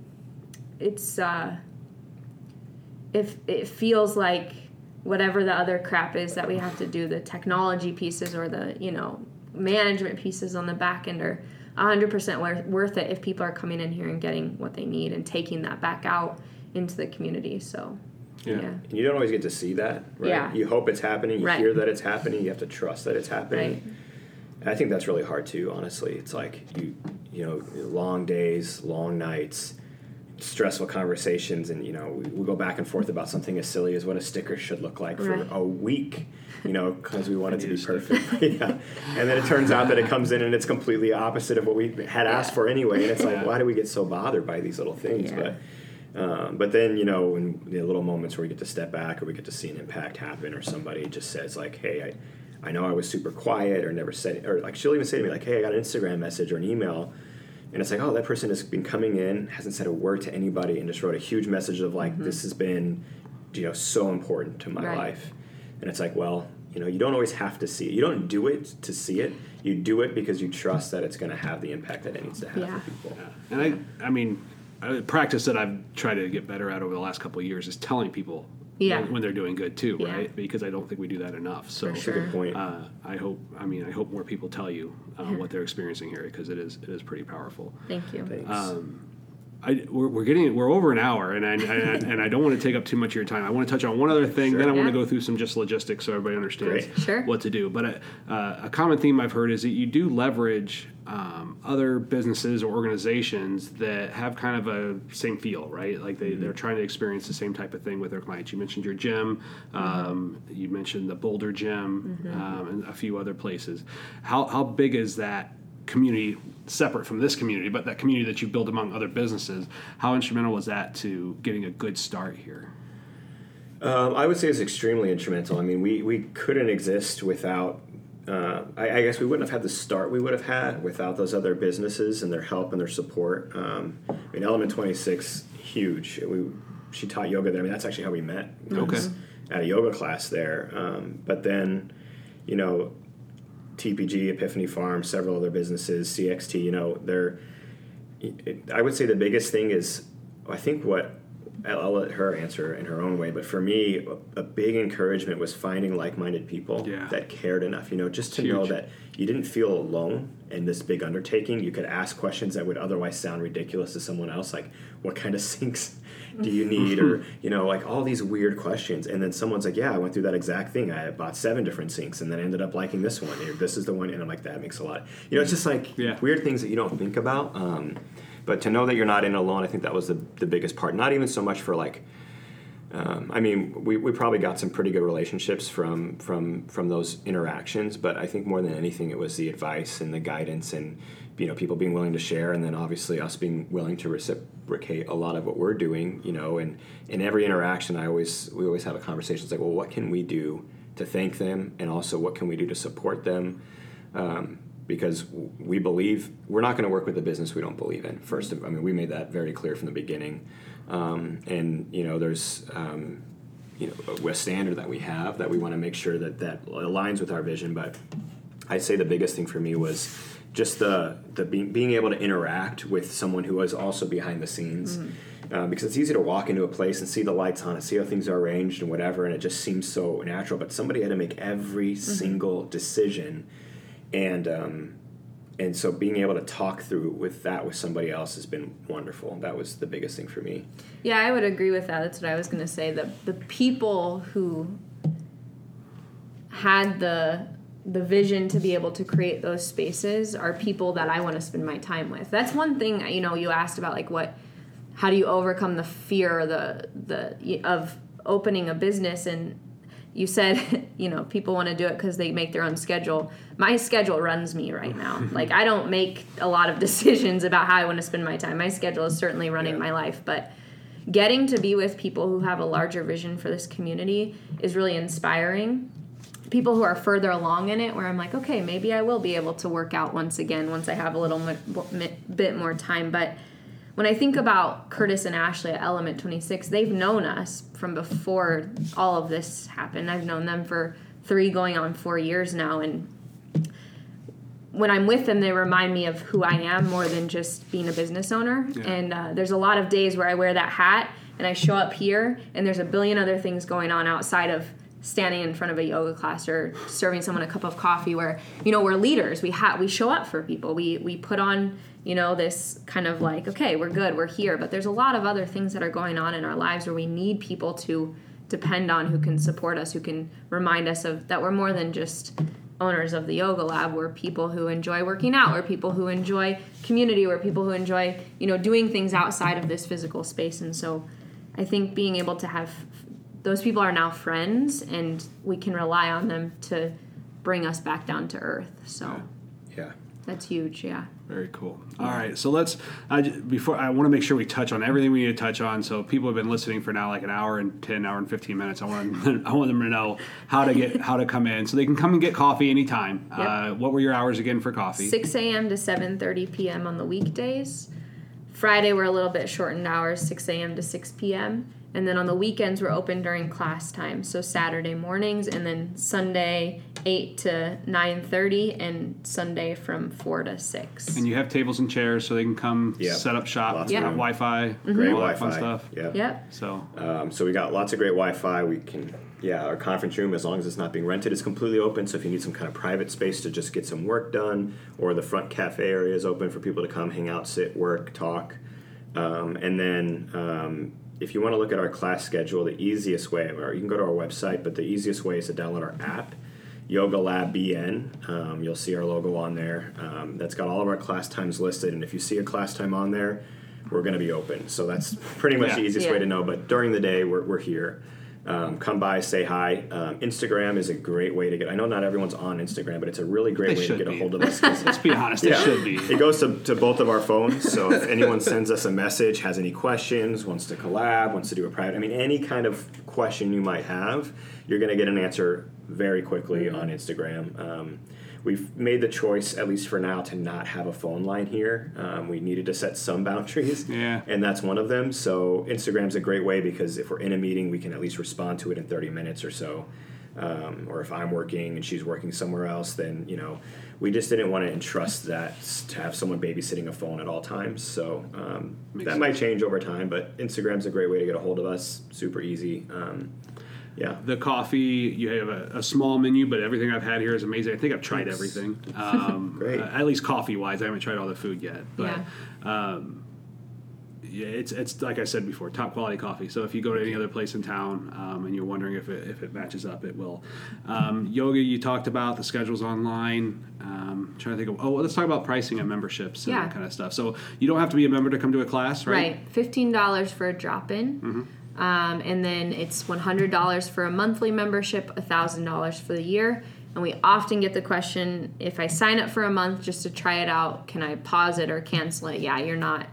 it's uh if it feels like whatever the other crap is that we have to do the technology pieces or the you know management pieces on the back end are 100% worth, worth it if people are coming in here and getting what they need and taking that back out into the community so Yeah. yeah, And you don't always get to see that, right? Yeah. You hope it's happening, you Right. hear that it's happening, you have to trust that it's happening. Right. And I think that's really hard too, honestly. It's like you you know, long days, long nights, stressful conversations and you know, we, we go back and forth about something as silly as what a sticker should look like for Right. a week, you know, because we want it to be need a sticker. perfect. yeah. And then it turns out that it comes in and it's completely opposite of what we had asked for anyway. And it's like, Yeah. why do we get so bothered by these little things? Yeah. But um, but then you know, in the little moments where we get to step back or we get to see an impact happen, or somebody just says like, "Hey, I, I know I was super quiet, or never said," or like she'll even say to me like, "Hey, I got an Instagram message or an email," and it's like, "Oh, that person has been coming in, hasn't said a word to anybody, and just wrote a huge message of like, mm-hmm. this has been, you know, so important to my Right. life," and it's like, well. You know, you don't always have to see it. You don't do it to see it. You do it because you trust that it's going to have the impact that it needs to have Yeah. for people. And I, I mean, a practice that I've tried to get better at over the last couple of years is telling people Yeah. when, when they're doing good too, Yeah. right? Because I don't think we do that enough. So For sure. Good point. uh, I hope. I mean, I hope more people tell you uh, what they're experiencing here because it is it is pretty powerful. Thank you. Thanks. Um, I, we're, we're getting we're over an hour, and I, and, and I don't want to take up too much of your time. I want to touch on one other thing, then I want to go through some just logistics so everybody understands Great. Sure. what to do. But a, uh, a common theme I've heard is that you do leverage um, other businesses or organizations that have kind of a same feel, right? Like they, they're trying to experience the same type of thing with their clients. You mentioned your gym, um, you mentioned the Boulder Gym, um, and a few other places. How, how big is that community separate from this community, but that community that you build among other businesses? How instrumental was that to getting a good start here? Um, I would say it's extremely instrumental. I mean, we, we couldn't exist without. Uh, I, I guess we wouldn't have had the start we would have had without those other businesses and their help and their support. Um, I mean, Element Twenty Six, huge. We she taught yoga there. I mean, that's actually how we met. Okay. At a yoga class there, um, but then, you know, TPG, Epiphany Farm, several other businesses, CXT. You know, they're. I would say the biggest thing is, I think what I'll, let her answer in her own way, but for me, a, big encouragement was finding like-minded people Yeah. that cared enough. You know, just to It's know that you didn't feel alone in this big undertaking. You could ask questions that would otherwise sound ridiculous to someone else, like, "What kind of sinks do you need?" or you know, like all these weird questions. And then someone's like, "Yeah, I went through that exact thing. I bought seven different sinks, and then ended up liking this one. Or, this is the one." And I'm like, "That makes a lot." You know, it's just like Yeah. weird things that you don't think about. Um, but to know that you're not in alone, I think that was the, the biggest part. Not even so much for like, um, I mean, we, we probably got some pretty good relationships from from from those interactions. But I think more than anything, it was the advice and the guidance, and you know, people being willing to share, and then obviously us being willing to reciprocate a lot of what we're doing. You know, and in every interaction, I always we always have a conversation. It's like, well, what can we do to thank them, and also what can we do to support them? Um, because we believe we're not going to work with a business we don't believe in. First, I mean, we made that very clear from the beginning. Um, and you know, there's um, you know a standard that we have that we want to make sure that that aligns with our vision. But I'd say the biggest thing for me was just the the being, being able to interact with someone who is also behind the scenes. Uh, because it's easy to walk into a place and see the lights on and see how things are arranged and whatever, and it just seems so natural. But somebody had to make every single decision and um, and so being able to talk through with that with somebody else has been wonderful. That was the biggest thing for me. Yeah, I would agree with that. That's what I was going to say. The the people who had the the vision to be able to create those spaces are people that I want to spend my time with. That's one thing you know you asked about like what how do you overcome the fear the the of opening a business? And you said you know people want to do it because they make their own schedule. My schedule runs me right now. Like i don't make a lot of decisions about how i want to spend my time. My schedule is certainly running Yeah. my life but getting to be with people who have a larger vision for this community is really inspiring people who are further along in it where i'm like okay maybe i will be able to work out once again once i have a little bit more time but when I think about Curtis and Ashley at Element 26, they've known us from before all of this happened. I've known them for three going on four years now. And when I'm with them, they remind me of who I am more than just being a business owner. Yeah. And uh, there's a lot of days where I wear that hat and I show up here, and there's a billion other things going on outside of standing in front of a yoga class or serving someone a cup of coffee where you know we're leaders. We ha- we show up for people. We we put on you know this kind of like okay we're good we're here. But there's a lot of other things that are going on in our lives where we need people to depend on who can support us who can remind us of that we're more than just owners of the yoga lab. We're people who enjoy working out. We're people who enjoy community. We're people who enjoy you know doing things outside of this physical space. And so i think being able to have those people are now friends and we can rely on them to bring us back down to earth so Yeah. that's huge yeah Very cool. All right, so let's I, before I want to make sure we touch on everything we need to touch on. So people have been listening for now like an hour and ten, hour and fifteen minutes. I want I want them to know how to get how to come in, so they can come and get coffee anytime. Yep. Uh, what were your hours again for coffee? 6 a.m to 7.30 p.m on the weekdays friday we're a little bit shortened hours 6 a.m to 6 p.m and then on the weekends we're open during class time so saturday mornings and then sunday eight to nine thirty, and Sunday from four to six. And you have tables and chairs so they can come Yep. set up shop, Lots of have room. Wi-Fi, Great all that Wi-Fi. fun stuff. Yep. Yep. So Um, so we got lots of great Wi-Fi. We can, yeah, our conference room, as long as it's not being rented, is completely open. So if you need some kind of private space to just get some work done, or the front cafe area is open for people to come, hang out, sit, work, talk. Um, and then um, if you want to look at our class schedule, the easiest way, or you can go to our website, but the easiest way is to download our app. Yoga Lab BN. Um, you'll see our logo on there. Um, that's got all of our class times listed, and if you see a class time on there, we're going to be open. So that's pretty much Yeah. the easiest Yeah. way to know. But during the day, we're, we're here. Um, come by, say hi. Um, Instagram is a great way to get. I know not everyone's on Instagram, but it's a really great They way to get a hold of us. let's be honest, it should be. it goes to, to both of our phones. So if anyone sends us a message, has any questions, wants to collab, wants to do a private, I mean, any kind of question you might have, you're going to get an answer very quickly on Instagram. Um, we've made the choice, at least for now, to not have a phone line here. Um, we needed to set some boundaries, Yeah. and that's one of them. So Instagram's a great way because if we're in a meeting, we can at least respond to it in 30 minutes or so. Um, or if I'm working and she's working somewhere else, then you know, we just didn't want to entrust that to have someone babysitting a phone at all times. So um, that might change over time, but Instagram's a great way to get a hold of us. Super easy. Um, yeah. The coffee, you have a, a small menu, but everything I've had here is amazing. I think I've tried Thanks. everything. Um, Great. uh, at least coffee wise, I haven't tried all the food yet. But Yeah. um, yeah, it's it's like I said before, top quality coffee. So if you go to any other place in town um, and you're wondering if it, if it matches up, it will. Um, yoga, you talked about the schedules online. Um, trying to think of oh, let's talk about pricing and memberships and Yeah. that kind of stuff. So you don't have to be a member to come to a class, right? Right, fifteen dollars for a drop in, um, and then it's one hundred dollars for a monthly membership, thousand dollars for the year. And we often get the question: if I sign up for a month just to try it out, can I pause it or cancel it? Yeah, you're not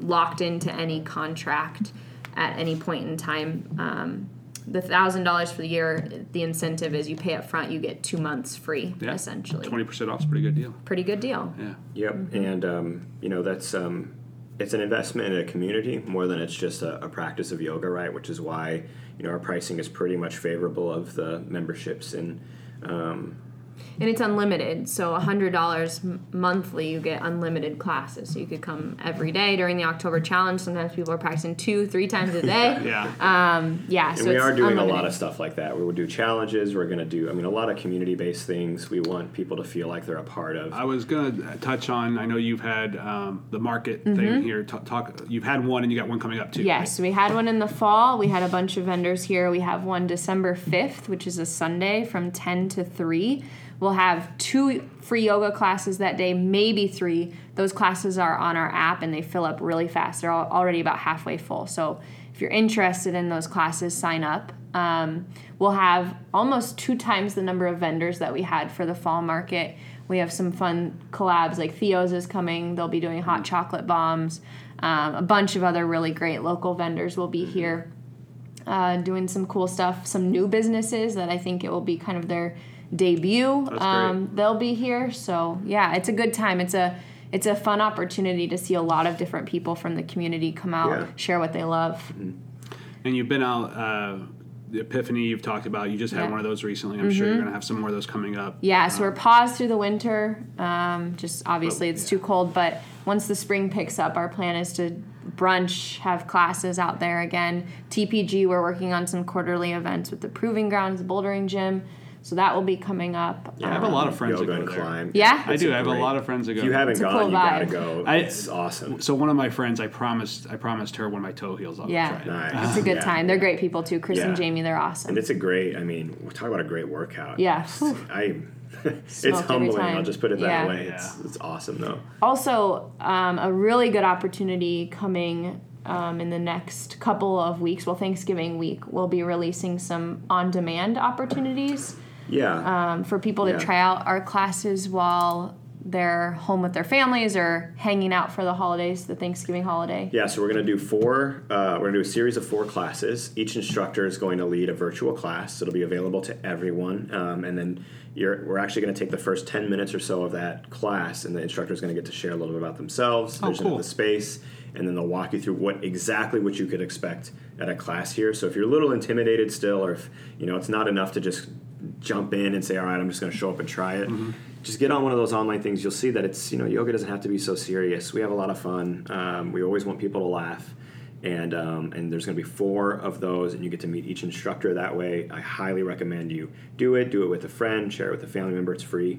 locked into any contract at any point in time. Um, the thousand dollars for the year, the incentive is you pay up front, you get two months free, Yeah. essentially. Twenty percent off is a pretty good deal. Pretty good deal. Yeah. Yep, Mm-hmm. and um, you know that's um, it's an investment in a community more than it's just a, a practice of yoga, right? Which is why you know our pricing is pretty much favorable of the memberships and um, And it's unlimited, so hundred dollars monthly, you get unlimited classes. So you could come every day during the October challenge. Sometimes people are practicing two, three times a day. Yeah. Um, yeah, and so we it's are doing unlimited. a lot of stuff like that. We will do challenges. We're going to do, I mean, a lot of community-based things. We want people to feel like they're a part of. I was gonna touch on. I know you've had um, the market Mm-hmm. thing here. Talk, talk. You've had one, and you got one coming up too. Yes, we had one in the fall. We had a bunch of vendors here. We have one December 5th, which is a Sunday from 10 to 3. We'll have two free yoga classes that day, maybe three. Those classes are on our app and they fill up really fast. They're al- already about halfway full. So if you're interested in those classes, sign up. Um, we'll have almost two times the number of vendors that we had for the fall market. We have some fun collabs, like Theo's is coming. They'll be doing hot chocolate bombs. Um, a bunch of other really great local vendors will be here uh, doing some cool stuff. Some new businesses that I think it will be kind of their debut. That's um, they'll be here, so yeah, it's a good time. It's a it's a fun opportunity to see a lot of different people from the community come out, Yeah. share what they love. And you've been out. Uh, the Epiphany you've talked about. You just had Yeah. Mm-hmm. one of those recently. I'm sure you're gonna have some more of those coming up. Yeah, so we're paused through the winter. Um, just obviously it's too cold, but once the spring picks up, our plan is to brunch, have classes out there again. TPG, we're working on some quarterly events with the Proving Grounds, the Bouldering Gym, so that will be coming up. I have a lot of friends yoga that and go there. climb. Yeah? I It's do. I have a lot of friends that go. If you haven't It's a gone, cool you got to go. I- it's awesome. So one of my friends, I promised, I promised her one of my toe heels. I'll Yeah. try it. Nice. It's a good Yeah. time. They're great people too. Chris and Jamie, they're awesome. And it's a great. I mean, we're talking about a great workout. Yeah. I. it's humbling. I'll just put it that Yeah. way. It's, it's awesome though. Also, um, a really good opportunity coming um, in the next couple of weeks. Well, Thanksgiving week, we'll be releasing some on demand opportunities Yeah. um, for people to Yeah. try out our classes while they're home with their families or hanging out for the holidays, the Thanksgiving holiday. Yeah, so we're going to do four. Uh, we're going to do a series of four classes. Each instructor is going to lead a virtual class. It'll be available to everyone, um, and then you're, we're actually going to take the first ten minutes or so of that class, and the instructor is going to get to share a little bit about themselves, Oh, vision cool. of the space, and then they'll walk you through what exactly what you could expect at a class here. So if you're a little intimidated still, or if you know it's not enough to just jump in and say, all right, I'm just going to show up and try it. Just get on one of those online things. You'll see that it's you know yoga doesn't have to be so serious. We have a lot of fun. Um, we always want people to laugh. And um, and there's going to be four of those, and you get to meet each instructor that way. I highly recommend you do it. Do it with a friend. Share it with a family member. It's free.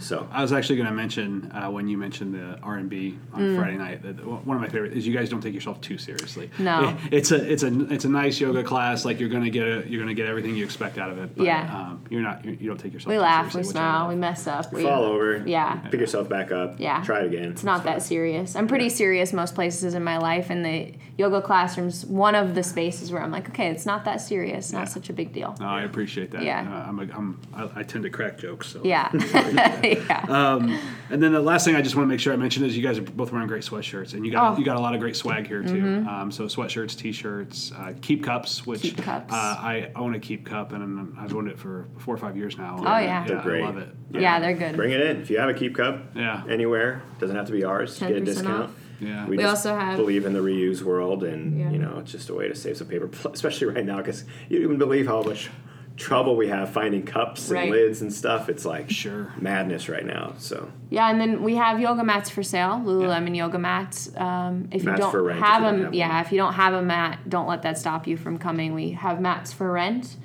So I was actually going to mention uh, when you mentioned the R and B on Friday night. That one of my favorite is you guys don't take yourself too seriously. No. It- it's a it's a it's a nice yoga class. Like you're going to get a, you're going to get everything you expect out of it. But, Yeah. Um, you're not. You're, you don't take yourself. We too laugh, we seriously, which I smile, we mess up. We, fall over. Yeah. Pick yourself back up. Yeah. Try it again. It's not that serious. I'm pretty serious most places in my life, and the yoga classrooms one of the spaces where I'm like, okay, it's not that serious, not Yeah. such a big deal. No, I appreciate that. Yeah. Uh, I'm a, I'm, I, I tend to crack jokes. So. Yeah, yeah. Um, and then the last thing I just want to make sure I mention is you guys are both wearing great sweatshirts, and you got Oh. you got a lot of great swag here too. Um, so sweatshirts, t-shirts, uh, keep cups, which Keep cups. Uh, I own a keep cup, and I've owned it for four or five years now. Oh, yeah. They're great. I love it. Yeah, they're good. Bring it in. If you have a keep cup Yeah. anywhere, doesn't have to be ours. To get a discount. off. Yeah. We, We also have- believe in the reuse world, and Yeah. you know it's just a way to save some paper, especially right now because you don't even believe how much trouble we have finding cups and Right. lids and stuff. It's like Sure. madness right now. So Yeah, and then we have yoga mats for sale, Lululemon yoga mats. Um, if Mats you don't for rent have them, have yeah, one. if you don't have a mat, don't let that stop you from coming. We have mats for rent.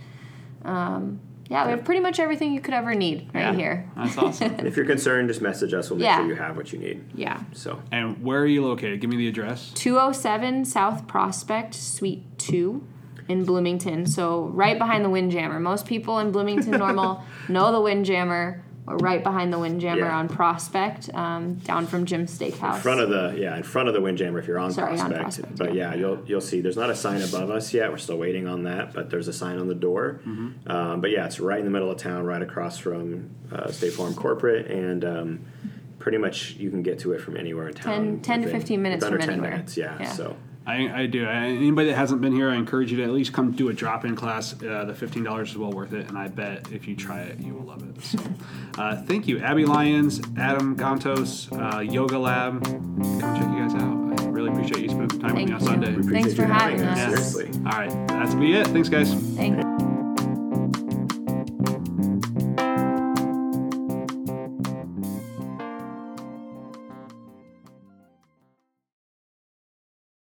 Um, yeah, we have pretty much everything you could ever need right Yeah. here. That's awesome. if you're concerned, just message us. We'll make Yeah. sure you have what you need. Yeah. So and where are you located? Give me the address. 207 South Prospect, Suite 2 in Bloomington. So right behind the Windjammer. Most people in Bloomington Normal know the Windjammer. We're right behind the Windjammer Yeah. on Prospect, um, down from Jim's Steakhouse. in front of the yeah in front of the Windjammer if you're on Sorry, on Prospect. Prospect, but yeah. yeah. you'll you'll see there's not a sign above us yet. We're still waiting on that, but there's a sign on the door. Mm-hmm. Um, but yeah, it's right in the middle of town, right across from uh, State Farm Corporate, and um, pretty much you can get to it from anywhere in town. 10 10 to 15 minutes with under from 10 anywhere. minutes. Yeah, Yeah. so. I, I do. I, anybody that hasn't been here, I encourage you to at least come do a drop-in class. Uh, the fifteen dollars is well worth it, and I bet if you try it, you will love it. So, uh, thank you, Abby Lyons, Adam Gantos, uh, Yoga Lab. Come check you guys out. I really appreciate you spending some time Thank with me on you. Sunday. Thanks for having us. us. Seriously. All right, that's be it. Thanks, guys. Thank